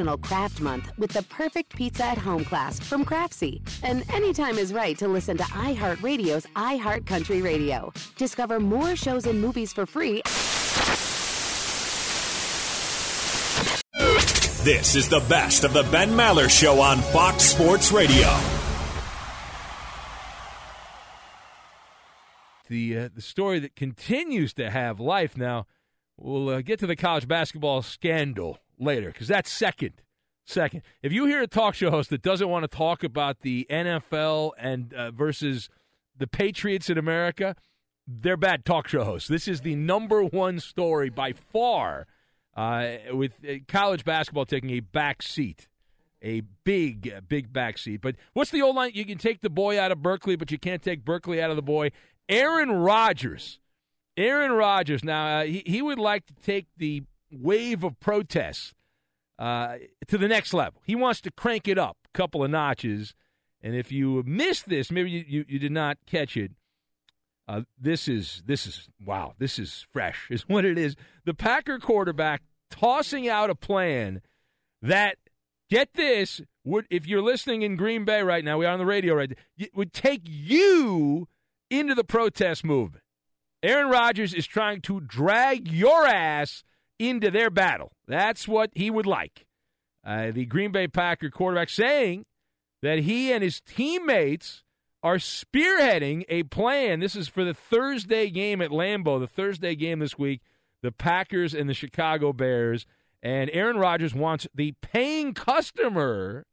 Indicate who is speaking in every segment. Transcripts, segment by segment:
Speaker 1: National Craft Month with the perfect pizza at home class from Craftsy. And anytime is right to listen to iHeartRadio's iHeart Country Radio. Discover more shows and movies for free.
Speaker 2: This is the best of the Ben Maller Show on Fox Sports Radio.
Speaker 3: The uh, the story that continues to have life now. We'll uh, get to the college basketball scandal later because that's second. Second, if you hear a talk show host that doesn't want to talk about the NFL and uh, versus the Patriots in America, they're bad talk show hosts. This is the number one story by far uh, with uh, college basketball taking a back seat, a big, big back seat. But what's the old line? You can take the boy out of Berkeley, but you can't take Berkeley out of the boy. Aaron Rodgers. Aaron Rodgers. Now, uh, he, he would like to take the wave of protests uh, to the next level. He wants to crank it up a couple of notches. And if you missed this, maybe you, you, you did not catch it. Uh, this is this is wow. This is fresh, is what it is. The Packer quarterback tossing out a plan that get this would if you're listening in Green Bay right now, we are on the radio right, it would take you into the protest movement. Aaron Rodgers is trying to drag your ass into their battle. That's what he would like. Uh, the Green Bay Packer quarterback saying that he and his teammates are spearheading a plan. This is for the Thursday game at Lambeau, the Thursday game this week, the Packers and the Chicago Bears. And Aaron Rodgers wants the paying customer,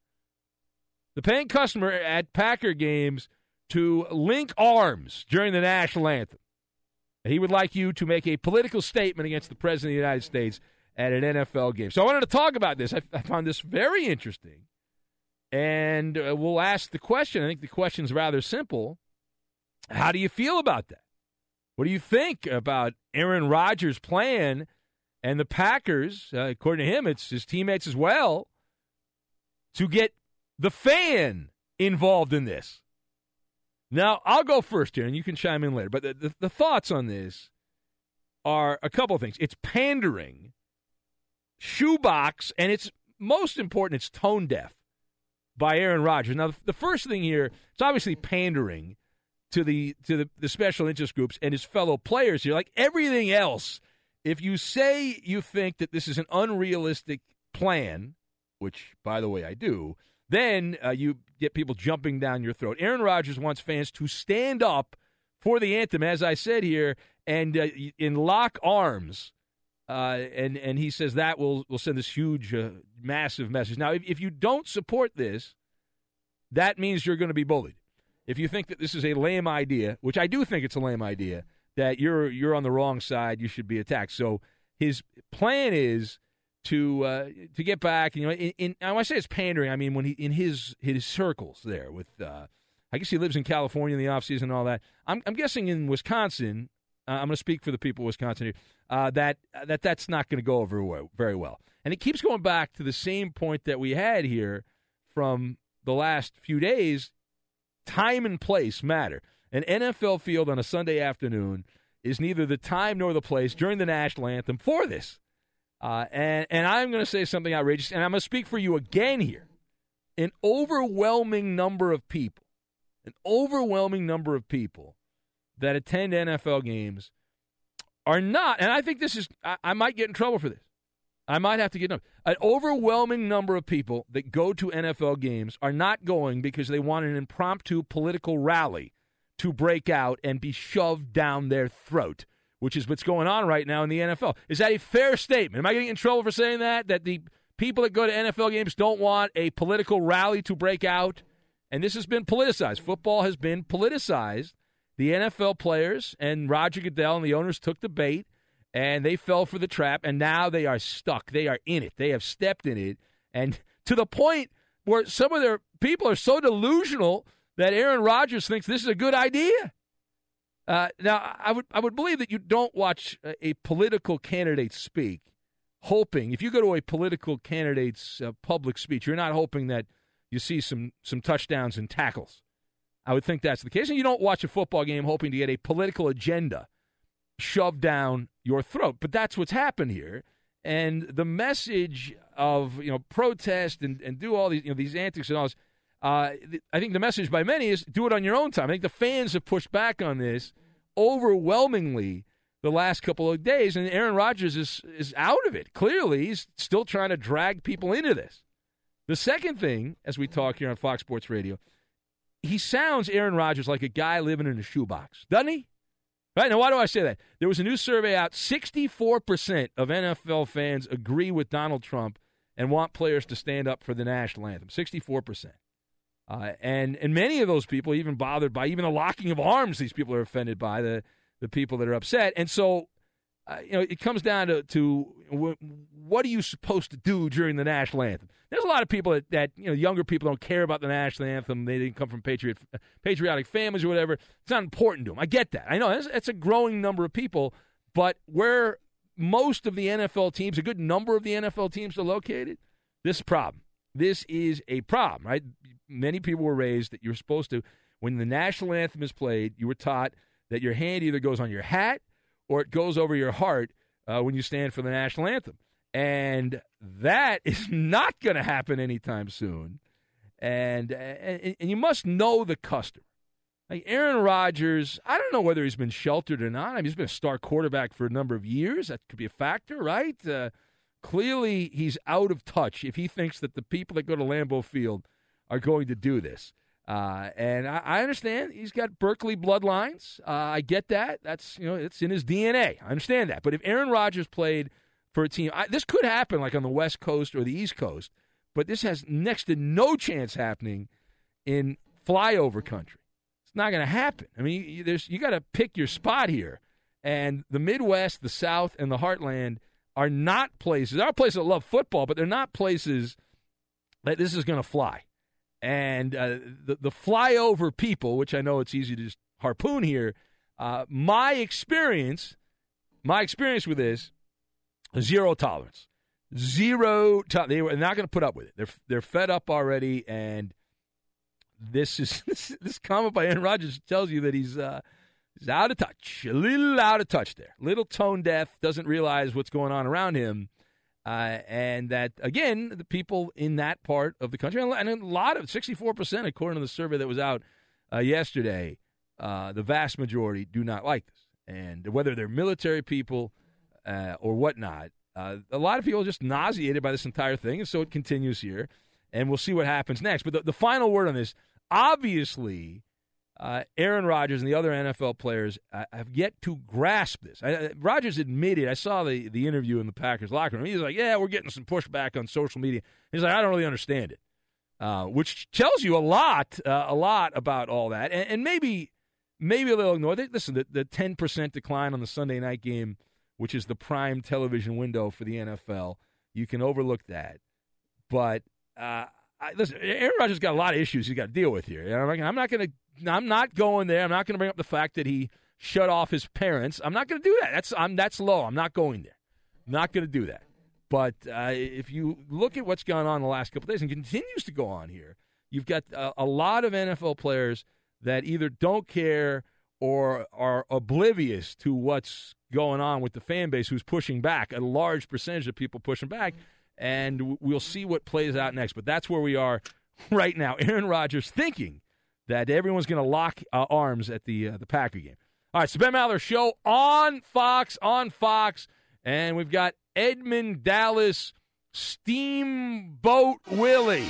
Speaker 3: the paying customer at Packer games to link arms during the national anthem. He would like you to make a political statement against the President of the United States at an NFL game. So I wanted to talk about this. I, I found this very interesting. And uh, we'll ask the question. I think the question is rather simple. How do you feel about that? What do you think about Aaron Rodgers' plan and the Packers? Uh, according to him, it's his teammates as well to get the fan involved in this. Now, I'll go first here, and you can chime in later. But the, the, the thoughts on this are a couple of things. It's pandering shoebox, and it's most important, it's tone deaf by Aaron Rodgers. Now, the first thing here, it's obviously pandering to the to the, the special interest groups and his fellow players here. Like everything else, if you say you think that this is an unrealistic plan, which by the way I do, then uh, you get people jumping down your throat. Aaron Rodgers wants fans to stand up for the anthem, as I said here, and uh, in lock arms. Uh, and and he says that will will send this huge, uh, massive message. Now, if, if you don't support this, that means you're going to be bullied. If you think that this is a lame idea, which I do think it's a lame idea, that you're you're on the wrong side, you should be attacked. So his plan is to uh, to get back. You know, in, in I say it's pandering, I mean when he in his his circles there with. Uh, I guess he lives in California in the offseason and all that. I'm, I'm guessing in Wisconsin, uh, I'm going to speak for the people of Wisconsin here, uh, that, that that's not going to go over very well. And it keeps going back to the same point that we had here from the last few days. Time and place matter. An NFL field on a Sunday afternoon is neither the time nor the place during the national anthem for this. Uh, and, and I'm going to say something outrageous, and I'm going to speak for you again here. An overwhelming number of people, an overwhelming number of people that attend NFL games are not, and I think this is, I, I might get in trouble for this. I might have to get an overwhelming number of people that go to NFL games are not going because they want an impromptu political rally to break out and be shoved down their throat, which is what's going on right now in the NFL. Is that a fair statement? Am I getting in trouble for saying that? That the people that go to NFL games don't want a political rally to break out? And this has been politicized. Football has been politicized the NFL players and Roger Goodell and the owners took the bait and they fell for the trap and now they are stuck. They are in it. They have stepped in it and to the point where some of their people are so delusional that Aaron Rodgers thinks this is a good idea. Uh, now, I would I would believe that you don't watch a, a, political candidate speak, hoping if you go to a political candidate's uh, public speech, you're not hoping that you see some some touchdowns and tackles. I would think that's the case. And you don't watch a football game hoping to get a political agenda shoved down your throat. But that's what's happened here. And the message of you know protest and, and do all these you know these antics and all this, uh, I think the message by many is do it on your own time. I think the fans have pushed back on this overwhelmingly the last couple of days, and Aaron Rodgers is is out of it. Clearly, he's still trying to drag people into this. The second thing, as we talk here on Fox Sports Radio, he sounds Aaron Rodgers like a guy living in a shoebox, doesn't he? Right now, why do I say that? There was a new survey out. Sixty-four percent of NFL fans agree with Donald Trump and want players to stand up for the national anthem. Sixty-four percent. Uh, and and many of those people even bothered by even the locking of arms. These people are offended by the the people that are upset, and so uh, you know, it comes down to, to what are you supposed to do during the national anthem? There's a lot of people that, that, you know younger people don't care about the national anthem. They didn't come from patriot patriotic families or whatever. It's not important to them. I get that. I know that's, that's a growing number of people, but where most of the NFL teams, a good number of the NFL teams are located, this problem. This is a problem, right? Many people were raised that you're supposed to, when the national anthem is played, you were taught that your hand either goes on your hat or it goes over your heart uh, when you stand for the national anthem. And that is not going to happen anytime soon. And, and, and you must know the customer. Like Aaron Rodgers, I don't know whether he's been sheltered or not. I mean, he's been a star quarterback for a number of years. That could be a factor, right? Uh, clearly, he's out of touch if he thinks that the people that go to Lambeau Field are going to do this. Uh, and I, I, understand he's got Berkeley bloodlines. Uh, I get that. That's you know it's in his DNA. I understand that. But if Aaron Rodgers played for a team, I, this could happen like on the West Coast or the East Coast. But this has next to no chance happening in flyover country. It's not going to happen. I mean, you, there's you got to pick your spot here. And the Midwest, the South, and the Heartland are not places. There are places that love football, but they're not places that this is going to fly. And uh, the, the flyover people, which I know it's easy to just harpoon here, uh, my experience, my experience with this, zero tolerance. Zero to- They were not going to put up with it. They're, they're fed up already. And this is this, this comment by Aaron Rodgers tells you that he's uh, he's out of touch, a little out of touch there, little tone deaf, doesn't realize what's going on around him. Uh, and that again, the people in that part of the country, and a lot of sixty-four percent, according to the survey that was out uh, yesterday, uh, the vast majority do not like this. And whether they're military people uh, or whatnot, uh, a lot of people are just nauseated by this entire thing, and so it continues here. And we'll see what happens next. But the, the final word on this, obviously, uh, Aaron Rodgers and the other NFL players uh, have yet to grasp this. I, Rodgers admitted, I saw the, the interview in the Packers locker room. He's like, Yeah, we're getting some pushback on social media. He's like, I don't really understand it, uh, which tells you a lot, uh, a lot about all that. And, and maybe, maybe they'll ignore it. Listen, the, the 10% decline on the Sunday night game, which is the prime television window for the NFL, you can overlook that. But uh, I, listen, Aaron Rodgers got a lot of issues he's got to deal with here. I'm not going to I'm not going there. I'm not going to bring up the fact that he shut off his parents. I'm not going to do that. That's I'm that's low. I'm not going there. I'm not going to do that. But uh, if you look at what's gone on the last couple days and continues to go on here, you've got a, a lot of NFL players that either don't care or are oblivious to what's going on with the fan base who's pushing back. A large percentage of people pushing back, and we'll see what plays out next. But that's where we are right now. Aaron Rodgers thinking that everyone's going to lock uh, arms at the uh, the Packer game. All right, so Ben Maller show on Fox on Fox, and we've got Edmund Dallas Steamboat Willie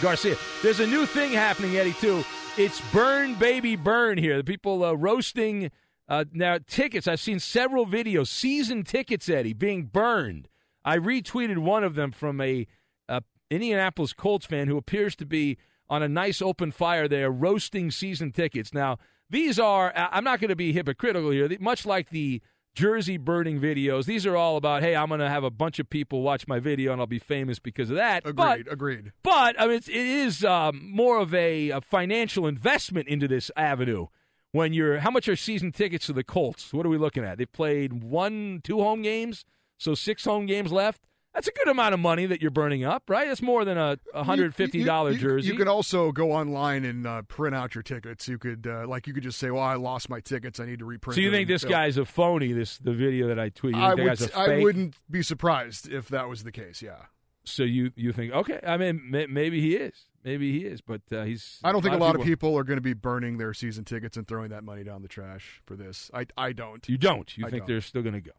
Speaker 3: Garcia. There's a new thing happening, Eddie. Too. It's burn baby burn here. The people uh, roasting uh, now tickets. I've seen several videos, season tickets, Eddie, being burned. I retweeted one of them from a, a Indianapolis Colts fan who appears to be on a nice open fire there, roasting season tickets. Now, these are, I'm not going to be hypocritical here, much like the jersey burning videos. These are all about, hey, I'm going to have a bunch of people watch my video and I'll be famous because of that.
Speaker 4: Agreed,
Speaker 3: but,
Speaker 4: agreed.
Speaker 3: But, I mean, it's, it is um, more of a, a financial investment into this avenue when you're how much are season tickets to the Colts? What are we looking at? They've played one, two home games, so six home games left. That's a good amount of money that you're burning up, right? That's more than a hundred fifty dollar jersey.
Speaker 4: You, you, could also go online and uh, print out your tickets. You could uh, like you could just say, "Well, I lost my tickets. I need to reprint."
Speaker 3: So you think this guy's a phony? This the video that I tweeted. I,
Speaker 4: would, I wouldn't be surprised if that was the case. Yeah.
Speaker 3: So you you think okay? I mean, maybe he is. Maybe he is, but uh, he's.
Speaker 4: I don't think a lot, of, people, are going to be burning their season tickets and throwing that money down the trash for this. I I don't.
Speaker 3: You don't. You
Speaker 4: I
Speaker 3: think
Speaker 4: don't.
Speaker 3: they're still going to go?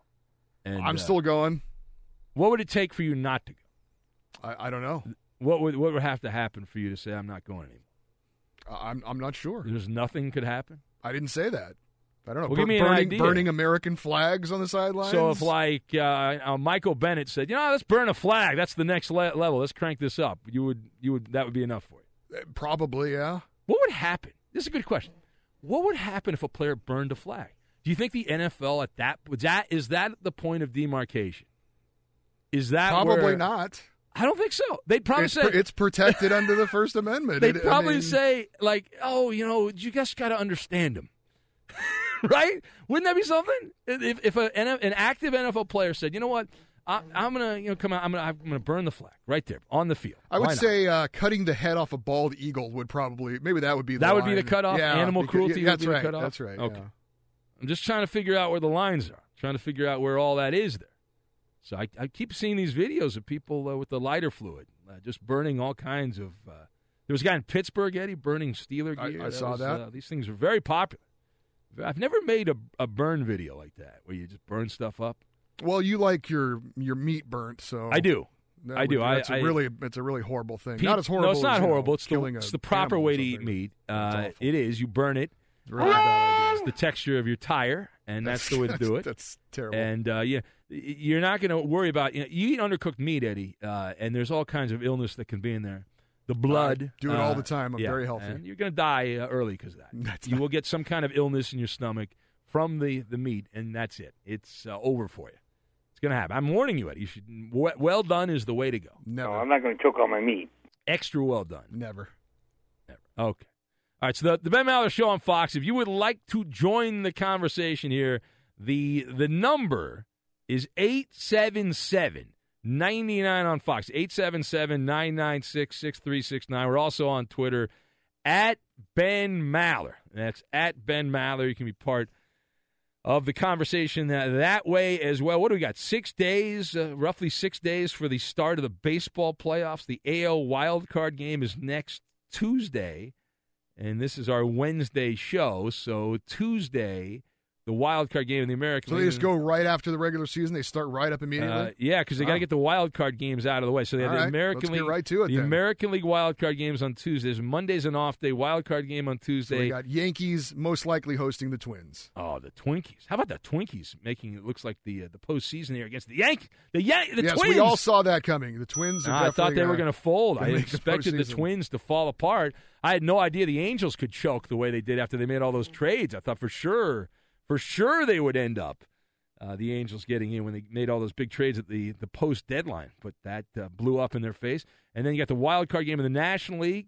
Speaker 4: And, I'm uh, still going.
Speaker 3: What would it take for you not to go?
Speaker 4: I, I don't know.
Speaker 3: What would what would have to happen for you to say I'm not going anymore?
Speaker 4: I'm I'm not sure.
Speaker 3: There's nothing could happen.
Speaker 4: I didn't say that. I don't know.
Speaker 3: Well, give me
Speaker 4: burning,
Speaker 3: an idea.
Speaker 4: burning American flags on the sidelines.
Speaker 3: So if like uh, uh, Michael Bennett said, you know, let's burn a flag. That's the next le- level. Let's crank this up. You would you would that would be enough for you.
Speaker 4: Uh, probably, yeah.
Speaker 3: What would happen? This is a good question. What would happen if a player burned a flag? Do you think the NFL at that was that is that the point of demarcation? Is that
Speaker 4: probably
Speaker 3: where,
Speaker 4: not?
Speaker 3: I don't think so. They'd probably
Speaker 4: it's
Speaker 3: say
Speaker 4: it's protected under the First Amendment.
Speaker 3: They'd
Speaker 4: it,
Speaker 3: probably
Speaker 4: I mean,
Speaker 3: say like, "Oh, you know, you guys got to understand them." right? Wouldn't that be something? If, if a, an active NFL player said, "You know what? I, am gonna you know come out. I'm gonna I'm gonna burn the flag right there on the field."
Speaker 4: I would say uh, cutting the head off a bald eagle would probably maybe that would be the
Speaker 3: that would be the cutoff.
Speaker 4: Yeah,
Speaker 3: Animal
Speaker 4: because,
Speaker 3: cruelty.
Speaker 4: Yeah, that's right. That's right.
Speaker 3: Okay.
Speaker 4: Yeah.
Speaker 3: I'm just trying to figure out where the lines are. Trying to figure out where all that is there. So I, I keep seeing these videos of people uh, with the lighter fluid, uh, just burning all kinds of. Uh, there was a guy in Pittsburgh, Eddie, burning Steeler gear.
Speaker 4: I, I
Speaker 3: that
Speaker 4: saw
Speaker 3: was,
Speaker 4: that.
Speaker 3: Uh, these things are very popular. I've never made a, a burn video like that where you just burn stuff up.
Speaker 4: Well, you like your your meat burnt, so
Speaker 3: I do.
Speaker 4: that
Speaker 3: I
Speaker 4: would-
Speaker 3: do.
Speaker 4: That's
Speaker 3: I-
Speaker 4: a really it's a really horrible thing.
Speaker 3: Pe-
Speaker 4: not as horrible.
Speaker 3: No, it's not
Speaker 4: as, you know,
Speaker 3: horrible. it's the, it's the proper way to eat meat.
Speaker 4: It's
Speaker 3: Uh, it is. You burn it.
Speaker 4: It's really bad idea.
Speaker 3: It's the texture of your tire, and that's, the way to do it.
Speaker 4: That's terrible.
Speaker 3: And uh, yeah, you're not going to worry about. You, know, you eat undercooked meat, Eddie, uh, and there's all kinds of illness that can be in there. The blood.
Speaker 4: do it all
Speaker 3: uh,
Speaker 4: the time. I'm
Speaker 3: yeah,
Speaker 4: very healthy.
Speaker 3: And you're going to die uh, early because of that.
Speaker 4: That's
Speaker 3: you
Speaker 4: not-
Speaker 3: will get some kind of illness in your stomach from the, the meat, and that's it. It's uh, over for you. It's going to happen. I'm warning you, Eddie. You should. Well done is the way to go.
Speaker 4: Never.
Speaker 5: No, I'm not going to choke on my meat.
Speaker 3: Extra well done.
Speaker 4: Never.
Speaker 3: Never. Okay. All right. So the, the Ben Maller Show on Fox. If you would like to join the conversation here, the the number is 877 99 on Fox. 877 996 6369. We're also on Twitter at Ben Maller. That's at Ben Maller. You can be part of the conversation that, that way as well. What do we got? Six days, uh, roughly six days for the start of the baseball playoffs. The AL wild card game is next Tuesday, and this is our Wednesday show. So Tuesday the wild card game in the American League.
Speaker 4: So
Speaker 3: League.
Speaker 4: they just go right after the regular season. They start right up immediately.
Speaker 3: Uh, yeah, because they got to
Speaker 4: Wow.
Speaker 3: get the wild card games out of the way. So they have
Speaker 4: All
Speaker 3: the
Speaker 4: right,
Speaker 3: American
Speaker 4: let's
Speaker 3: League,
Speaker 4: right to it
Speaker 3: the
Speaker 4: then.
Speaker 3: American League wild card games on Tuesdays. Monday's an off day. Wild card game on
Speaker 4: So we got Yankees most likely hosting the Twins.
Speaker 3: oh, the Twinkies! How about the Twinkies making it looks like the uh, the postseason here against the Yank the Yank the
Speaker 4: yes,
Speaker 3: Twins?
Speaker 4: we all saw that coming. The Twins. Are
Speaker 3: Nah, I thought they were going to fold. I
Speaker 4: gonna the
Speaker 3: expected the. Twins to fall apart. I had no idea the Angels could choke the way they did after they made all those trades. I thought for sure, for sure they would end up. Uh, the Angels getting in when they made all those big trades at the, the post deadline, but that uh, blew up in their face. And then you got the wild card game in the National League,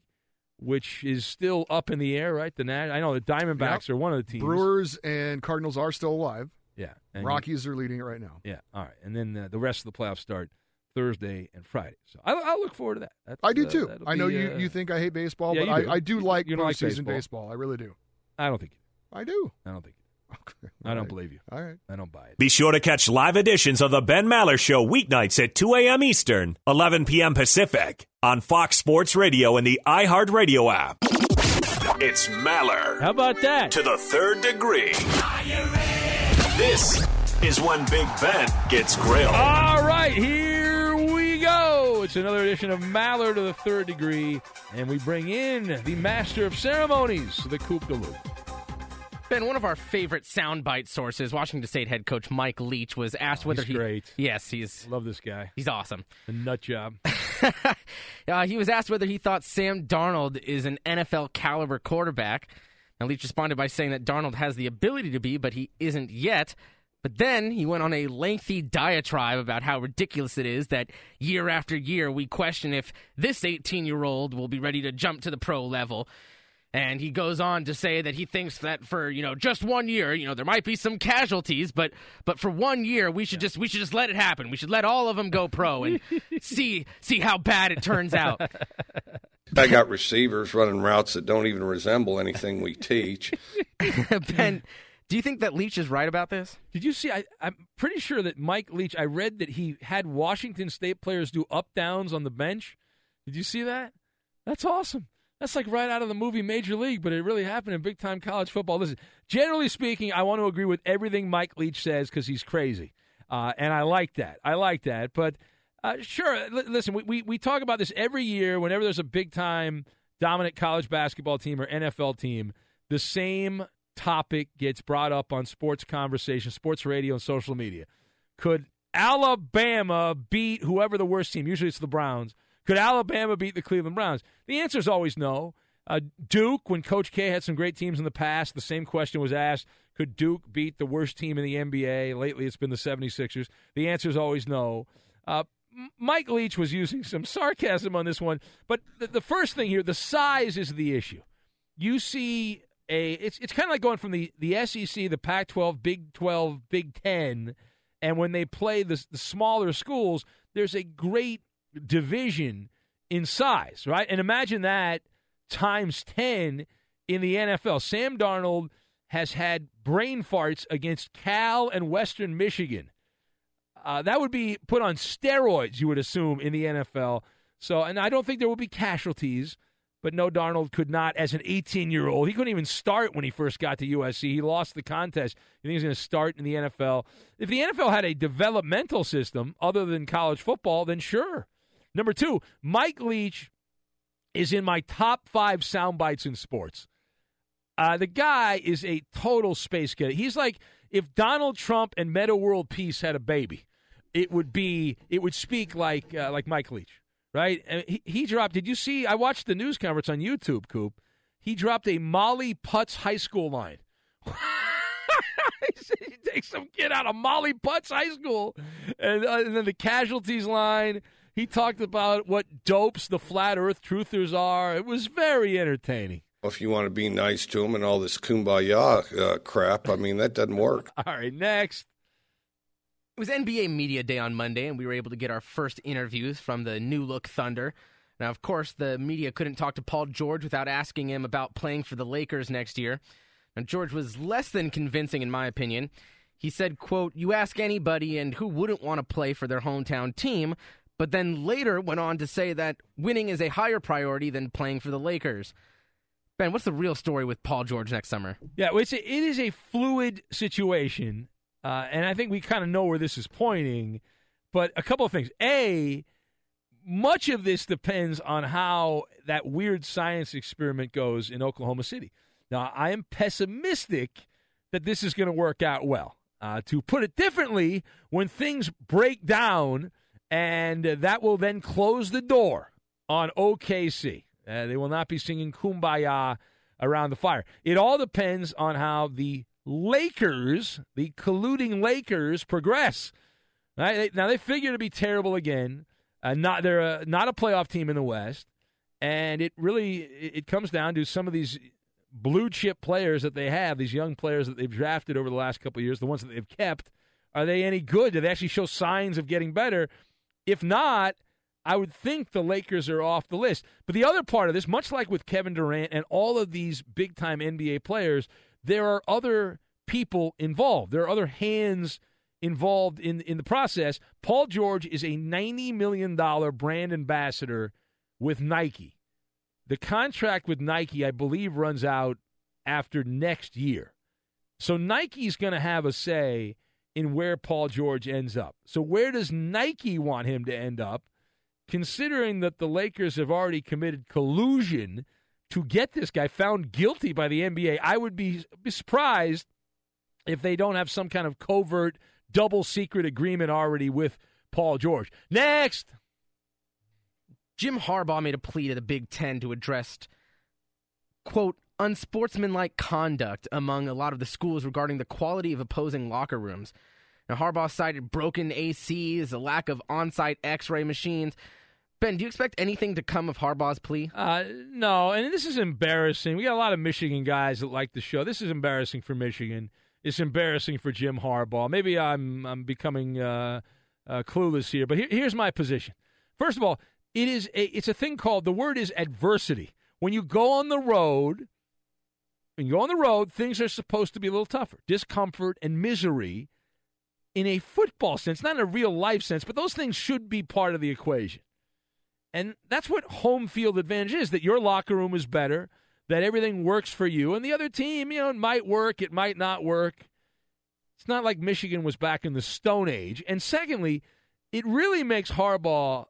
Speaker 3: which is still up in the air, right? The Na- I know the Diamondbacks are one of the teams.
Speaker 4: Brewers and Cardinals are still alive.
Speaker 3: yeah, and
Speaker 4: Rockies are leading it right now.
Speaker 3: yeah, all right. And then uh, the rest of the playoffs start Thursday and Friday. So I, I'll look forward to that. That's,
Speaker 4: I do
Speaker 3: uh,
Speaker 4: too. I know
Speaker 3: be,
Speaker 4: you,
Speaker 3: uh,
Speaker 4: you think I hate baseball,
Speaker 3: yeah,
Speaker 4: but
Speaker 3: you
Speaker 4: I,
Speaker 3: do.
Speaker 4: I do like
Speaker 3: You don't like
Speaker 4: postseason
Speaker 3: baseball.
Speaker 4: baseball. I really do.
Speaker 3: I don't think.
Speaker 4: I do.
Speaker 3: I don't think. I don't believe you.
Speaker 4: All right.
Speaker 3: I don't buy it.
Speaker 2: Be sure to catch live editions of the Ben Maller Show weeknights at 2 a.m. Eastern, 11 p.m. Pacific on Fox Sports Radio and the iHeartRadio app. It's Maller
Speaker 3: How about that?
Speaker 2: to the third degree. This is when Big Ben gets grilled.
Speaker 3: All right, here we go. It's another edition of Maller to the third degree, and we bring in the master of ceremonies, the Coop de Loop.
Speaker 5: Ben, one of our favorite soundbite sources, Washington State head coach Mike Leach, was asked whether
Speaker 3: he's
Speaker 5: he.
Speaker 3: great.
Speaker 5: Yes, he's
Speaker 3: Love this guy.
Speaker 5: he's awesome.
Speaker 3: A nut job.
Speaker 5: Uh, he was asked whether he thought Sam Darnold is an NFL caliber quarterback. Now, Leach responded by saying that Darnold has the ability to be, but he isn't yet. But then he went on a lengthy diatribe about how ridiculous it is that year after year we question if this 18 year old will be ready to jump to the pro level. And he goes on to say that he thinks that for you know just one year, you know there might be some casualties, but but for one year we should just we should just let it happen. We should let all of them go pro and see see how bad it turns out.
Speaker 6: I got receivers running routes that don't even resemble anything we teach.
Speaker 5: ben, do you think that Leach is right about this?
Speaker 3: Did you see? I, I'm pretty sure that Mike Leach, I read that he had Washington State players do up downs on the bench. Did you see that? That's awesome. That's like right out of the movie Major League, but it really happened in big time college football. Listen, generally speaking, I want to agree with everything Mike Leach says because he's crazy. Uh, and I like that. I like that. But uh, sure, l- listen, we, we, we talk about this every year whenever there's a big time dominant college basketball team or NFL team. The same topic gets brought up on sports conversation, sports radio, and social media. Could Alabama beat whoever the worst team? Usually it's the Browns. Could Alabama beat the Cleveland Browns? The answer is always no. Uh, Duke, when Coach K had some great teams in the past, the same question was asked Could Duke beat the worst team in the NBA? Lately, it's been the 76ers. The answer is always no. Uh, Mike Leach was using some sarcasm on this one, but the, the first thing here, the size is the issue. You see a it's it's kind of like going from the the SEC, the Pac-12, Big 12, Big 10, and when they play the, the smaller schools, there's a great division in size, right? And imagine that times 10 in the NFL. Sam Darnold has had brain farts against Cal and Western Michigan. Uh, that would be put on steroids, you would assume, in the NFL. So, and I don't think there will be casualties, but no, Darnold could not, as an 18 year old, he couldn't even start when he first got to USC. He lost the contest. You think he's going to start in the NFL? If the NFL had a developmental system other than college football, then sure. Number two, Mike Leach is in my top five sound bites in sports. Uh, the guy is a total space cadet. He's like if Donald Trump and Metta World Peace had a baby, it would be it would speak like uh, like Mike Leach, right? And he, he dropped. Did you see? I watched the news conference on YouTube. Coop. He dropped a Molly Putz High School line. he takes some kid out of Molly Putz High School, and, uh, and then the casualties line. He talked about what dopes the flat Earth truthers are. It was very entertaining.
Speaker 6: If you want to be nice to him and all this kumbaya uh, crap, I mean, that doesn't work.
Speaker 3: All right, next.
Speaker 5: It was NBA Media Day on Monday, and we were able to get our first interviews from the New Look Thunder. Now, of course, the media couldn't talk to Paul George without asking him about playing for the Lakers next year. And George was less than convincing, in my opinion. He said, quote, You ask anybody and who wouldn't want to play for their hometown team, but then later went on to say that winning is a higher priority than playing for the Lakers. Ben, what's the real story with Paul George next summer?
Speaker 3: Yeah, it's a, it is a fluid situation, uh, and I think we kind of know where this is pointing. But a couple of things. A, much of this depends on how that weird science experiment goes in Oklahoma City. Now, I am pessimistic that this is going to work out well. Uh, to put it differently, when things break down, and that will then close the door on OKC. Uh, they will not be singing Kumbaya around the fire. It all depends on how the Lakers, the colluding Lakers, progress. Right? Now they figure to be terrible again. Uh, not they're a, not a playoff team in the West, and it really it comes down to some of these blue chip players that they have, these young players that they've drafted over the last couple years, the ones that they've kept. Are they any good? Do they actually show signs of getting better? If not, I would think the Lakers are off the list. But the other part of this, much like with Kevin Durant and all of these big time NBA players, there are other people involved. There are other hands involved in in the process. Paul George is a $90 million brand ambassador with Nike. The contract with Nike, I believe, runs out after next year. So Nike's going to have a say in where Paul George ends up. So where does Nike want him to end up? Considering that the Lakers have already committed collusion to get this guy found guilty by the NBA, I would be, surprised if they don't have some kind of covert double secret agreement already with Paul George. Next.
Speaker 5: Jim Harbaugh made a plea to the Big Ten to address, quote, unsportsmanlike conduct among a lot of the schools regarding the quality of opposing locker rooms. Now, Harbaugh cited broken ACs, a lack of on site x ray machines. Ben, do you expect anything to come of Harbaugh's plea?
Speaker 3: Uh, no, and this is embarrassing. We got a lot of Michigan guys that like the show. This is embarrassing for Michigan. It's embarrassing for Jim Harbaugh. Maybe I'm I'm becoming uh, uh, clueless here, but here, here's my position. First of all, it is a it's a thing called the word is adversity. When you go on the road, when you go on the road, things are supposed to be a little tougher. Discomfort and misery in a football sense, not in a real life sense, but those things should be part of the equation. And that's what home field advantage is that your locker room is better, that everything works for you, and the other team, you know, it might work, it might not work. It's not like Michigan was back in the Stone Age. And secondly, it really makes Harbaugh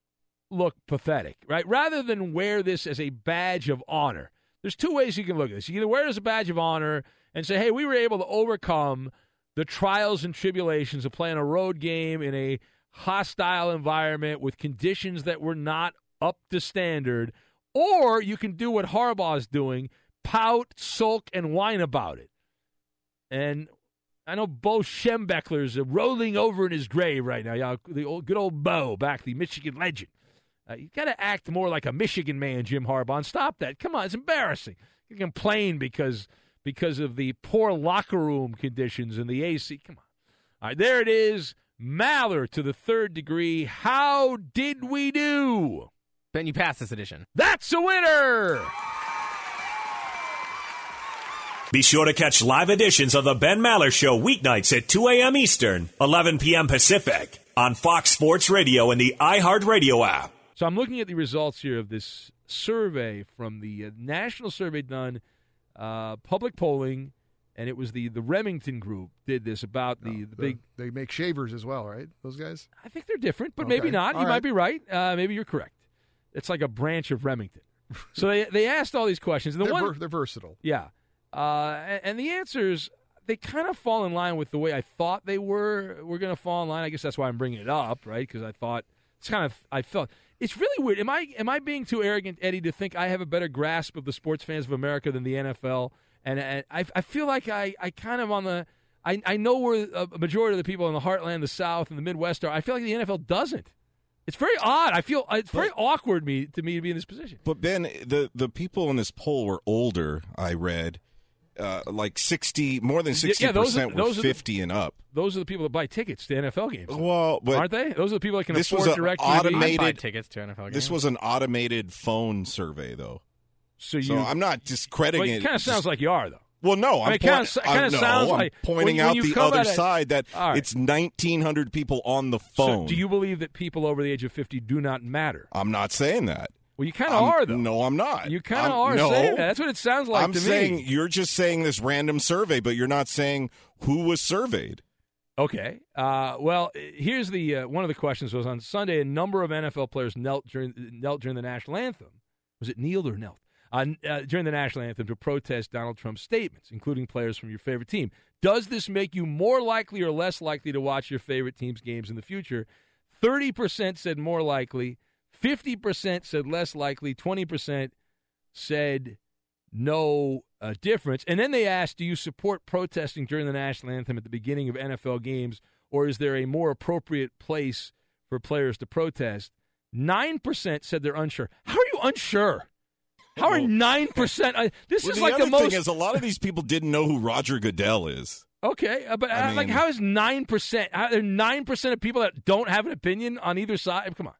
Speaker 3: look pathetic, right? Rather than wear this as a badge of honor. There's two ways you can look at this. You can wear it as a badge of honor and say, hey, we were able to overcome the trials and tribulations of playing a road game in a hostile environment with conditions that were not up to standard. Or you can do what Harbaugh's doing pout, sulk, and whine about it. And I know Bo Schembechler's rolling over in his grave right now. Yeah, the old, good old Bo, back the Michigan legend. Uh, you got to act more like a Michigan man, Jim Harbaugh. And stop that. Come on, it's embarrassing. You complain because because of the poor locker room conditions and the AC. Come on. All right, there it is. Maller to the third degree. How did we do?
Speaker 5: Ben, you passed this edition.
Speaker 3: That's a winner.
Speaker 2: Be sure to catch live editions of the Ben Maller Show weeknights at 2 a.m. Eastern, 11 p.m. Pacific on Fox Sports Radio and the iHeartRadio app.
Speaker 3: So I'm looking at the results here of this survey from the uh, national survey done, uh, public polling, and it was the the Remington Group did this about the, the,
Speaker 4: the
Speaker 3: big.
Speaker 4: They make shavers as well, right? Those guys.
Speaker 3: I think they're different, but
Speaker 4: Okay.
Speaker 3: maybe not.
Speaker 4: All
Speaker 3: you
Speaker 4: right.
Speaker 3: might be right. Uh, maybe you're correct. It's like a branch of Remington. so they they asked all these questions, and the
Speaker 4: they're,
Speaker 3: one
Speaker 4: ver- they're versatile.
Speaker 3: yeah. Uh, and, and the answers, they kind of fall in line with the way I thought they were were going to fall in line. I guess that's why I'm bringing it up, right? Because I thought it's kind of I felt it's really weird. Am I am I being too arrogant, Eddie, to think I have a better grasp of the sports fans of America than the NFL? And, and I I feel like I I kind of on the I I know where a majority of the people in the heartland, the South, and the Midwest are. I feel like the NFL doesn't. It's very odd. I feel it's very awkward me to me to be in this position.
Speaker 7: But Ben, the the people in this poll were older. I read, uh, like sixty, more than sixty
Speaker 3: yeah, those are-
Speaker 7: percent were
Speaker 3: those are the-
Speaker 7: fifty and up.
Speaker 3: Those are the people that buy tickets to NFL games.
Speaker 7: Well, but
Speaker 3: aren't they? Those are the people that can
Speaker 7: this
Speaker 3: afford
Speaker 7: was an
Speaker 3: direct
Speaker 7: automated
Speaker 5: buy tickets to NFL games.
Speaker 7: This was an automated phone survey, though.
Speaker 3: So
Speaker 7: So
Speaker 3: you-
Speaker 7: I'm not discrediting
Speaker 3: Well,
Speaker 7: it.
Speaker 3: it kind of sounds like you are, though.
Speaker 7: Well, no,
Speaker 3: I
Speaker 7: I'm
Speaker 3: mean, it kinda, kinda
Speaker 7: I'm- no,
Speaker 3: sounds
Speaker 7: I'm
Speaker 3: like
Speaker 7: pointing
Speaker 3: when- when
Speaker 7: out
Speaker 3: you
Speaker 7: the other
Speaker 3: at
Speaker 7: side that
Speaker 3: All right.
Speaker 7: it's 1,900 people on the
Speaker 3: So
Speaker 7: phone.
Speaker 3: do you believe that people over the age of 50 do not matter?
Speaker 7: I'm not saying that.
Speaker 3: Well, you kind of are, though.
Speaker 7: No, I'm not.
Speaker 3: You kind of are
Speaker 7: no.
Speaker 3: saying that. That's what it sounds like
Speaker 7: I'm
Speaker 3: to
Speaker 7: saying
Speaker 3: me.
Speaker 7: you're just saying this random survey, but you're not saying who was surveyed.
Speaker 3: Okay. Uh, well, here's the uh, one of the questions was on Sunday. A number of NFL players knelt during knelt during the national anthem. Was it kneeled or knelt uh, uh, during the national anthem to protest Donald Trump's statements, including players from your favorite team? Does this make you more likely or less likely to watch your favorite team's games in the future? Thirty percent said more likely. Fifty percent said less likely. Twenty percent said no uh, difference. And then they asked, do you support protesting during the national anthem at the beginning of NFL games, or is there a more appropriate place for players to protest? 9% said they're unsure. How are you unsure? How are 9%? This
Speaker 7: Well,
Speaker 3: is
Speaker 7: the
Speaker 3: like the most.
Speaker 7: thing is a lot of these people didn't know who Roger Goodell is.
Speaker 3: Okay, uh, but
Speaker 7: I
Speaker 3: uh, like, how is nine percent? There nine percent of people that don't have an opinion on either side. Come on,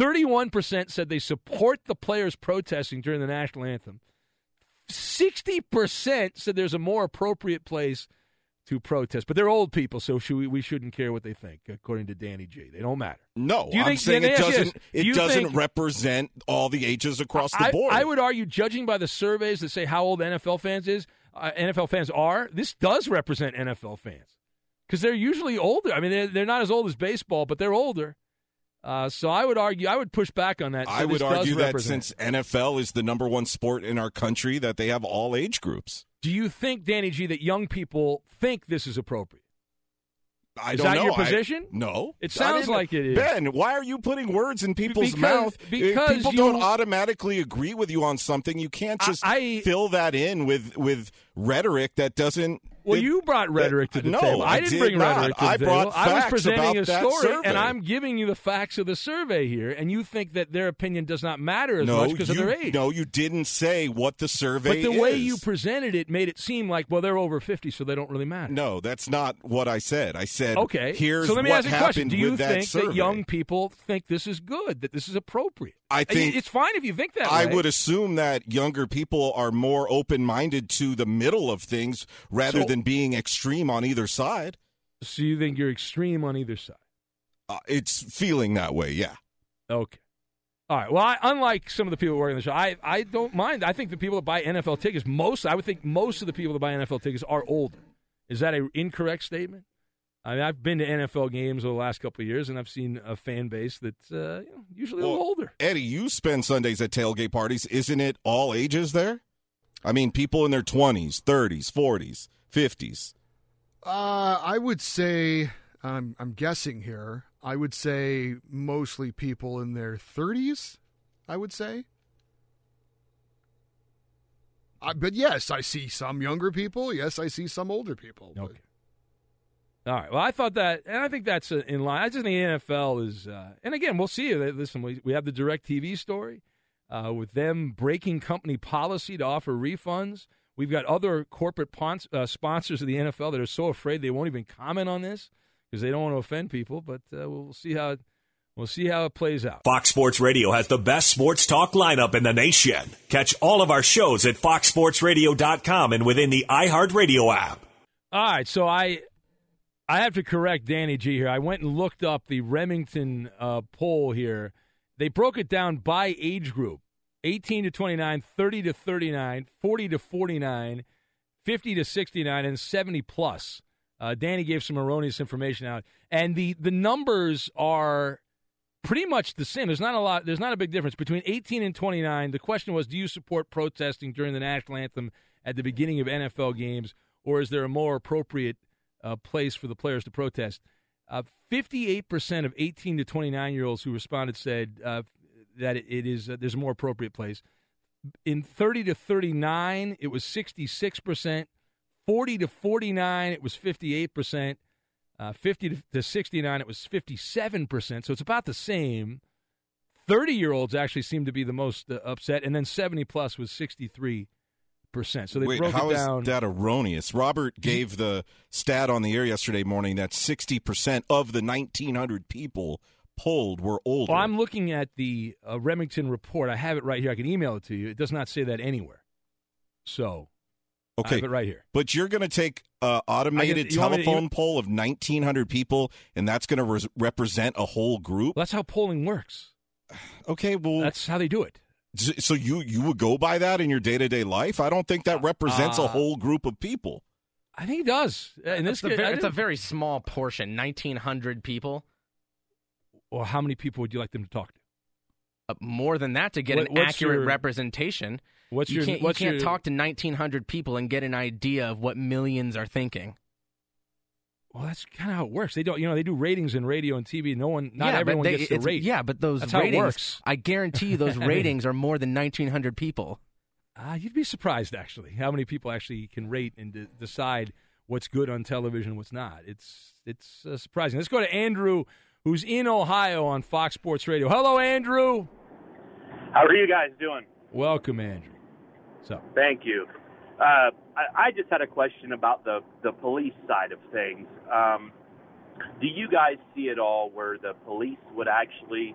Speaker 3: thirty-one percent said they support the players protesting during the national anthem. Sixty percent said there's a more appropriate place to protest, but they're old people, so should we, we shouldn't care what they think, according to Danny G. They don't matter.
Speaker 7: No,
Speaker 3: Do you
Speaker 7: I'm
Speaker 3: think-
Speaker 7: saying it doesn't.
Speaker 3: this.
Speaker 7: It
Speaker 3: Do
Speaker 7: doesn't
Speaker 3: think-
Speaker 7: represent all the ages across the
Speaker 3: I,
Speaker 7: board.
Speaker 3: I would argue, judging by the surveys that say how old NFL fans is, uh, NFL fans are, this does represent NFL fans because they're usually older. I mean, they're, they're not as old as baseball, but they're older. Uh, so I would argue, I would push back on that. So
Speaker 7: I would argue that since NFL is the number one sport in our country, that they have all age groups.
Speaker 3: Do you think, Danny G, that young people think this is appropriate?
Speaker 7: I
Speaker 3: Is
Speaker 7: don't
Speaker 3: that
Speaker 7: know.
Speaker 3: your
Speaker 7: I-
Speaker 3: position?
Speaker 7: no,
Speaker 3: It sounds like it is.
Speaker 7: Ben, why are you putting words in people's
Speaker 3: Because-
Speaker 7: mouth?
Speaker 3: because
Speaker 7: if people
Speaker 3: you-
Speaker 7: don't automatically agree with you on something, you can't just
Speaker 3: I-
Speaker 7: fill that in with with rhetoric that doesn't.
Speaker 3: Well,
Speaker 7: it-
Speaker 3: you brought rhetoric to the
Speaker 7: no,
Speaker 3: table. I,
Speaker 7: I
Speaker 3: didn't
Speaker 7: did
Speaker 3: bring
Speaker 7: not.
Speaker 3: rhetoric to the
Speaker 7: I
Speaker 3: table.
Speaker 7: brought
Speaker 3: I was presenting a story, and I'm giving you the facts of the survey here, and you think that their opinion does not matter as
Speaker 7: no,
Speaker 3: much because of their age.
Speaker 7: no, you didn't say what the survey.
Speaker 3: But the way you presented it made it seem like, well, they're over 50, so they don't really matter.
Speaker 7: No, that's not what I said. I said,
Speaker 3: Okay.
Speaker 7: here's
Speaker 3: so let me
Speaker 7: what
Speaker 3: ask you a
Speaker 7: happened
Speaker 3: question. Do you
Speaker 7: with that
Speaker 3: think
Speaker 7: survey.
Speaker 3: that young people think this is good, that this is appropriate?
Speaker 7: I think-
Speaker 3: it's fine if you think that
Speaker 7: I
Speaker 3: way.
Speaker 7: would assume that younger people are more open minded to the middle of things rather
Speaker 3: So-
Speaker 7: than being extreme on either side.
Speaker 3: So you think you're extreme on either side?
Speaker 7: Uh, it's feeling that way, yeah.
Speaker 3: Okay. All right. Well, I, unlike some of the people working the show, I, I don't mind. I think the people that buy NFL tickets, most I would think most of the people that buy NFL tickets are older. Is that an incorrect statement? I mean, I've been to NFL games over the last couple of years, and I've seen a fan base that's uh, you know, usually a little older.
Speaker 7: Eddie, you spend Sundays at tailgate parties. Isn't it all ages there? I mean, people in their 20s, 30s, 40s, 50s.
Speaker 4: Uh, I would say, I'm, I'm guessing here, I would say mostly people in their 30s, I would say. Uh, but yes, I see some younger people. Yes, I see some older people. but-
Speaker 3: Okay. All right. Well, I thought that, and I think that's uh, in line. I just think the NFL is, uh, and again, we'll see. Listen, we, we have the DirecTV story uh, with them breaking company policy to offer refunds. We've got other corporate pons- uh, sponsors of the NFL that are so afraid they won't even comment on this because they don't want to offend people. But uh, we'll see how it, we'll see how it plays out.
Speaker 2: Fox Sports Radio has the best sports talk lineup in the nation. Catch all of our shows at foxsportsradio.com and within the iHeartRadio app.
Speaker 3: All right, so I I have to correct Danny G here. I went and looked up the Remington uh, poll here. They broke it down by age group 18 to 29, 30 to 39, 40 to 49, 50 to 69, and 70 plus. Uh, Danny gave some erroneous information out, and the the numbers are pretty much the same. There's not a lot. There's not a big difference between 18 and 29. The question was, do you support protesting during the national anthem at the beginning of NFL games, or is there a more appropriate uh, place for the players to protest? Uh, 58% of 18 to 29 year olds who responded said uh, that it, is uh, there's a more appropriate place. In 30 to 39, it was 66%. 40 to 49, it was 58%. Uh, 50 to, to 69, it was 57%. So it's about the same. 30 year olds actually seem to be the most uh, upset, and then 70 plus was 63%. So they
Speaker 7: Wait,
Speaker 3: broke
Speaker 7: how
Speaker 3: it
Speaker 7: is
Speaker 3: down.
Speaker 7: that erroneous? Robert gave the stat on the air yesterday morning that 60% of the 1,900 people polled were older.
Speaker 3: Well, I'm looking at the uh, Remington report. I have it right here. I can email it to you. It does not say that anywhere. So I
Speaker 7: Okay,
Speaker 3: have it right here.
Speaker 7: But you're going to take uh, automated
Speaker 3: you want me to-
Speaker 7: telephone poll of 1,900 people, and that's going to res- represent a whole group.
Speaker 3: Well, that's how polling works.
Speaker 7: Okay, well,
Speaker 3: That's how they do it.
Speaker 7: so you you would go by that in your day to day life? I don't think that represents
Speaker 3: uh,
Speaker 7: a whole group of people.
Speaker 3: I think it does. Uh, In this
Speaker 5: it's, a very, it's a very small portion, 1,900 people.
Speaker 3: Or how many people would you like them to talk to?
Speaker 5: Uh, more than that to get
Speaker 3: What-
Speaker 5: an accurate
Speaker 3: your-
Speaker 5: representation.
Speaker 3: What's
Speaker 5: you
Speaker 3: your
Speaker 5: can't, you can't
Speaker 3: your,
Speaker 5: talk to 1,900 people and get an idea of what millions are thinking.
Speaker 3: Well, that's kind of how it works. They don't, you know, they do ratings in radio and TV. No one, not
Speaker 5: yeah,
Speaker 3: everyone
Speaker 5: they-
Speaker 3: gets to rate.
Speaker 5: Yeah, but those
Speaker 3: That's
Speaker 5: ratings. I guarantee you, those
Speaker 3: mean-
Speaker 5: ratings are more than 1,900 people.
Speaker 3: Uh, you'd be surprised, actually, how many people actually can rate and de- decide what's good on television and what's not. It's it's uh, surprising. Let's go to Andrew, who's in Ohio on Fox Sports Radio. Hello, Andrew.
Speaker 8: How are you guys doing?
Speaker 3: Welcome, Andrew. So,
Speaker 8: Thank you. Uh, I, I just had a question about the, the police side of things. Um, do you guys see it all where the police would actually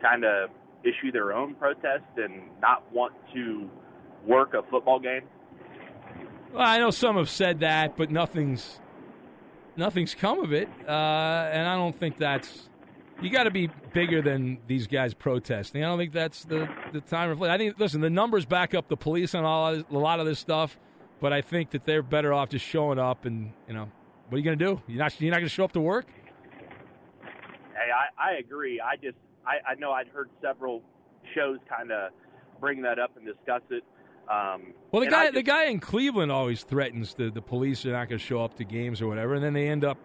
Speaker 8: kind of issue their own protest and not want to work a football game?
Speaker 3: well, I know some have said that, but nothing's nothing's come of it, uh, and I don't think that's. You got to be bigger than these guys protesting. I don't think that's the the time. Of, I think listen, the numbers back up the police on all a lot of this stuff, but I think that they're better off just showing up and you know what are you going to do? You're not you're not going to show up to work.
Speaker 8: Hey, I, I agree. I just I, I know I'd heard several shows kind of bring that up and discuss it. Um,
Speaker 3: Well, the guy
Speaker 8: just-
Speaker 3: the guy in Cleveland always threatens the the police are not going to show up to games or whatever, and then they end up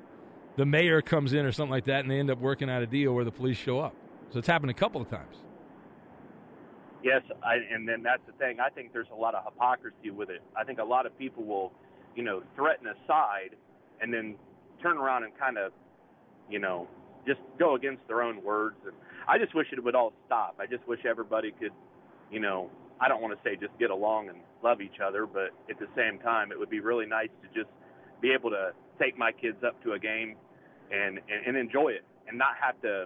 Speaker 3: the mayor comes in or something like that, and they end up working out a deal where the police show up. So it's happened a couple of times.
Speaker 8: Yes, I, and then that's the thing. I think there's a lot of hypocrisy with it. I think a lot of people will, you know, threaten a side and then turn around and kind of, you know, just go against their own words. And I just wish it would all stop. I just wish everybody could, you know, I don't want to say just get along and love each other, but at the same time, it would be really nice to just be able to take my kids up to a game and, and, and enjoy it and not have to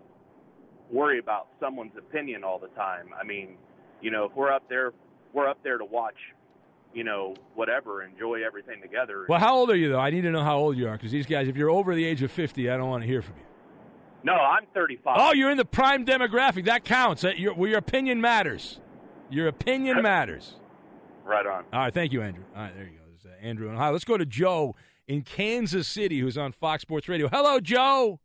Speaker 8: worry about someone's opinion all the time. I mean, you know, if we're up there, we're up there to watch, you know, whatever, enjoy everything together.
Speaker 3: Well, how old are you though? I need to know how old you are because these guys, if you're over the age of fifty, I don't want to hear from you.
Speaker 8: No, I'm 35.
Speaker 3: Oh, you're in the prime demographic. That counts. That your, your opinion matters. Your opinion matters.
Speaker 8: Right on.
Speaker 3: All right, thank you, Andrew. All right, there you go. There's, uh, Andrew in Ohio. Let's go to Joe in Kansas City, who's on Fox Sports Radio. Hello, Joe.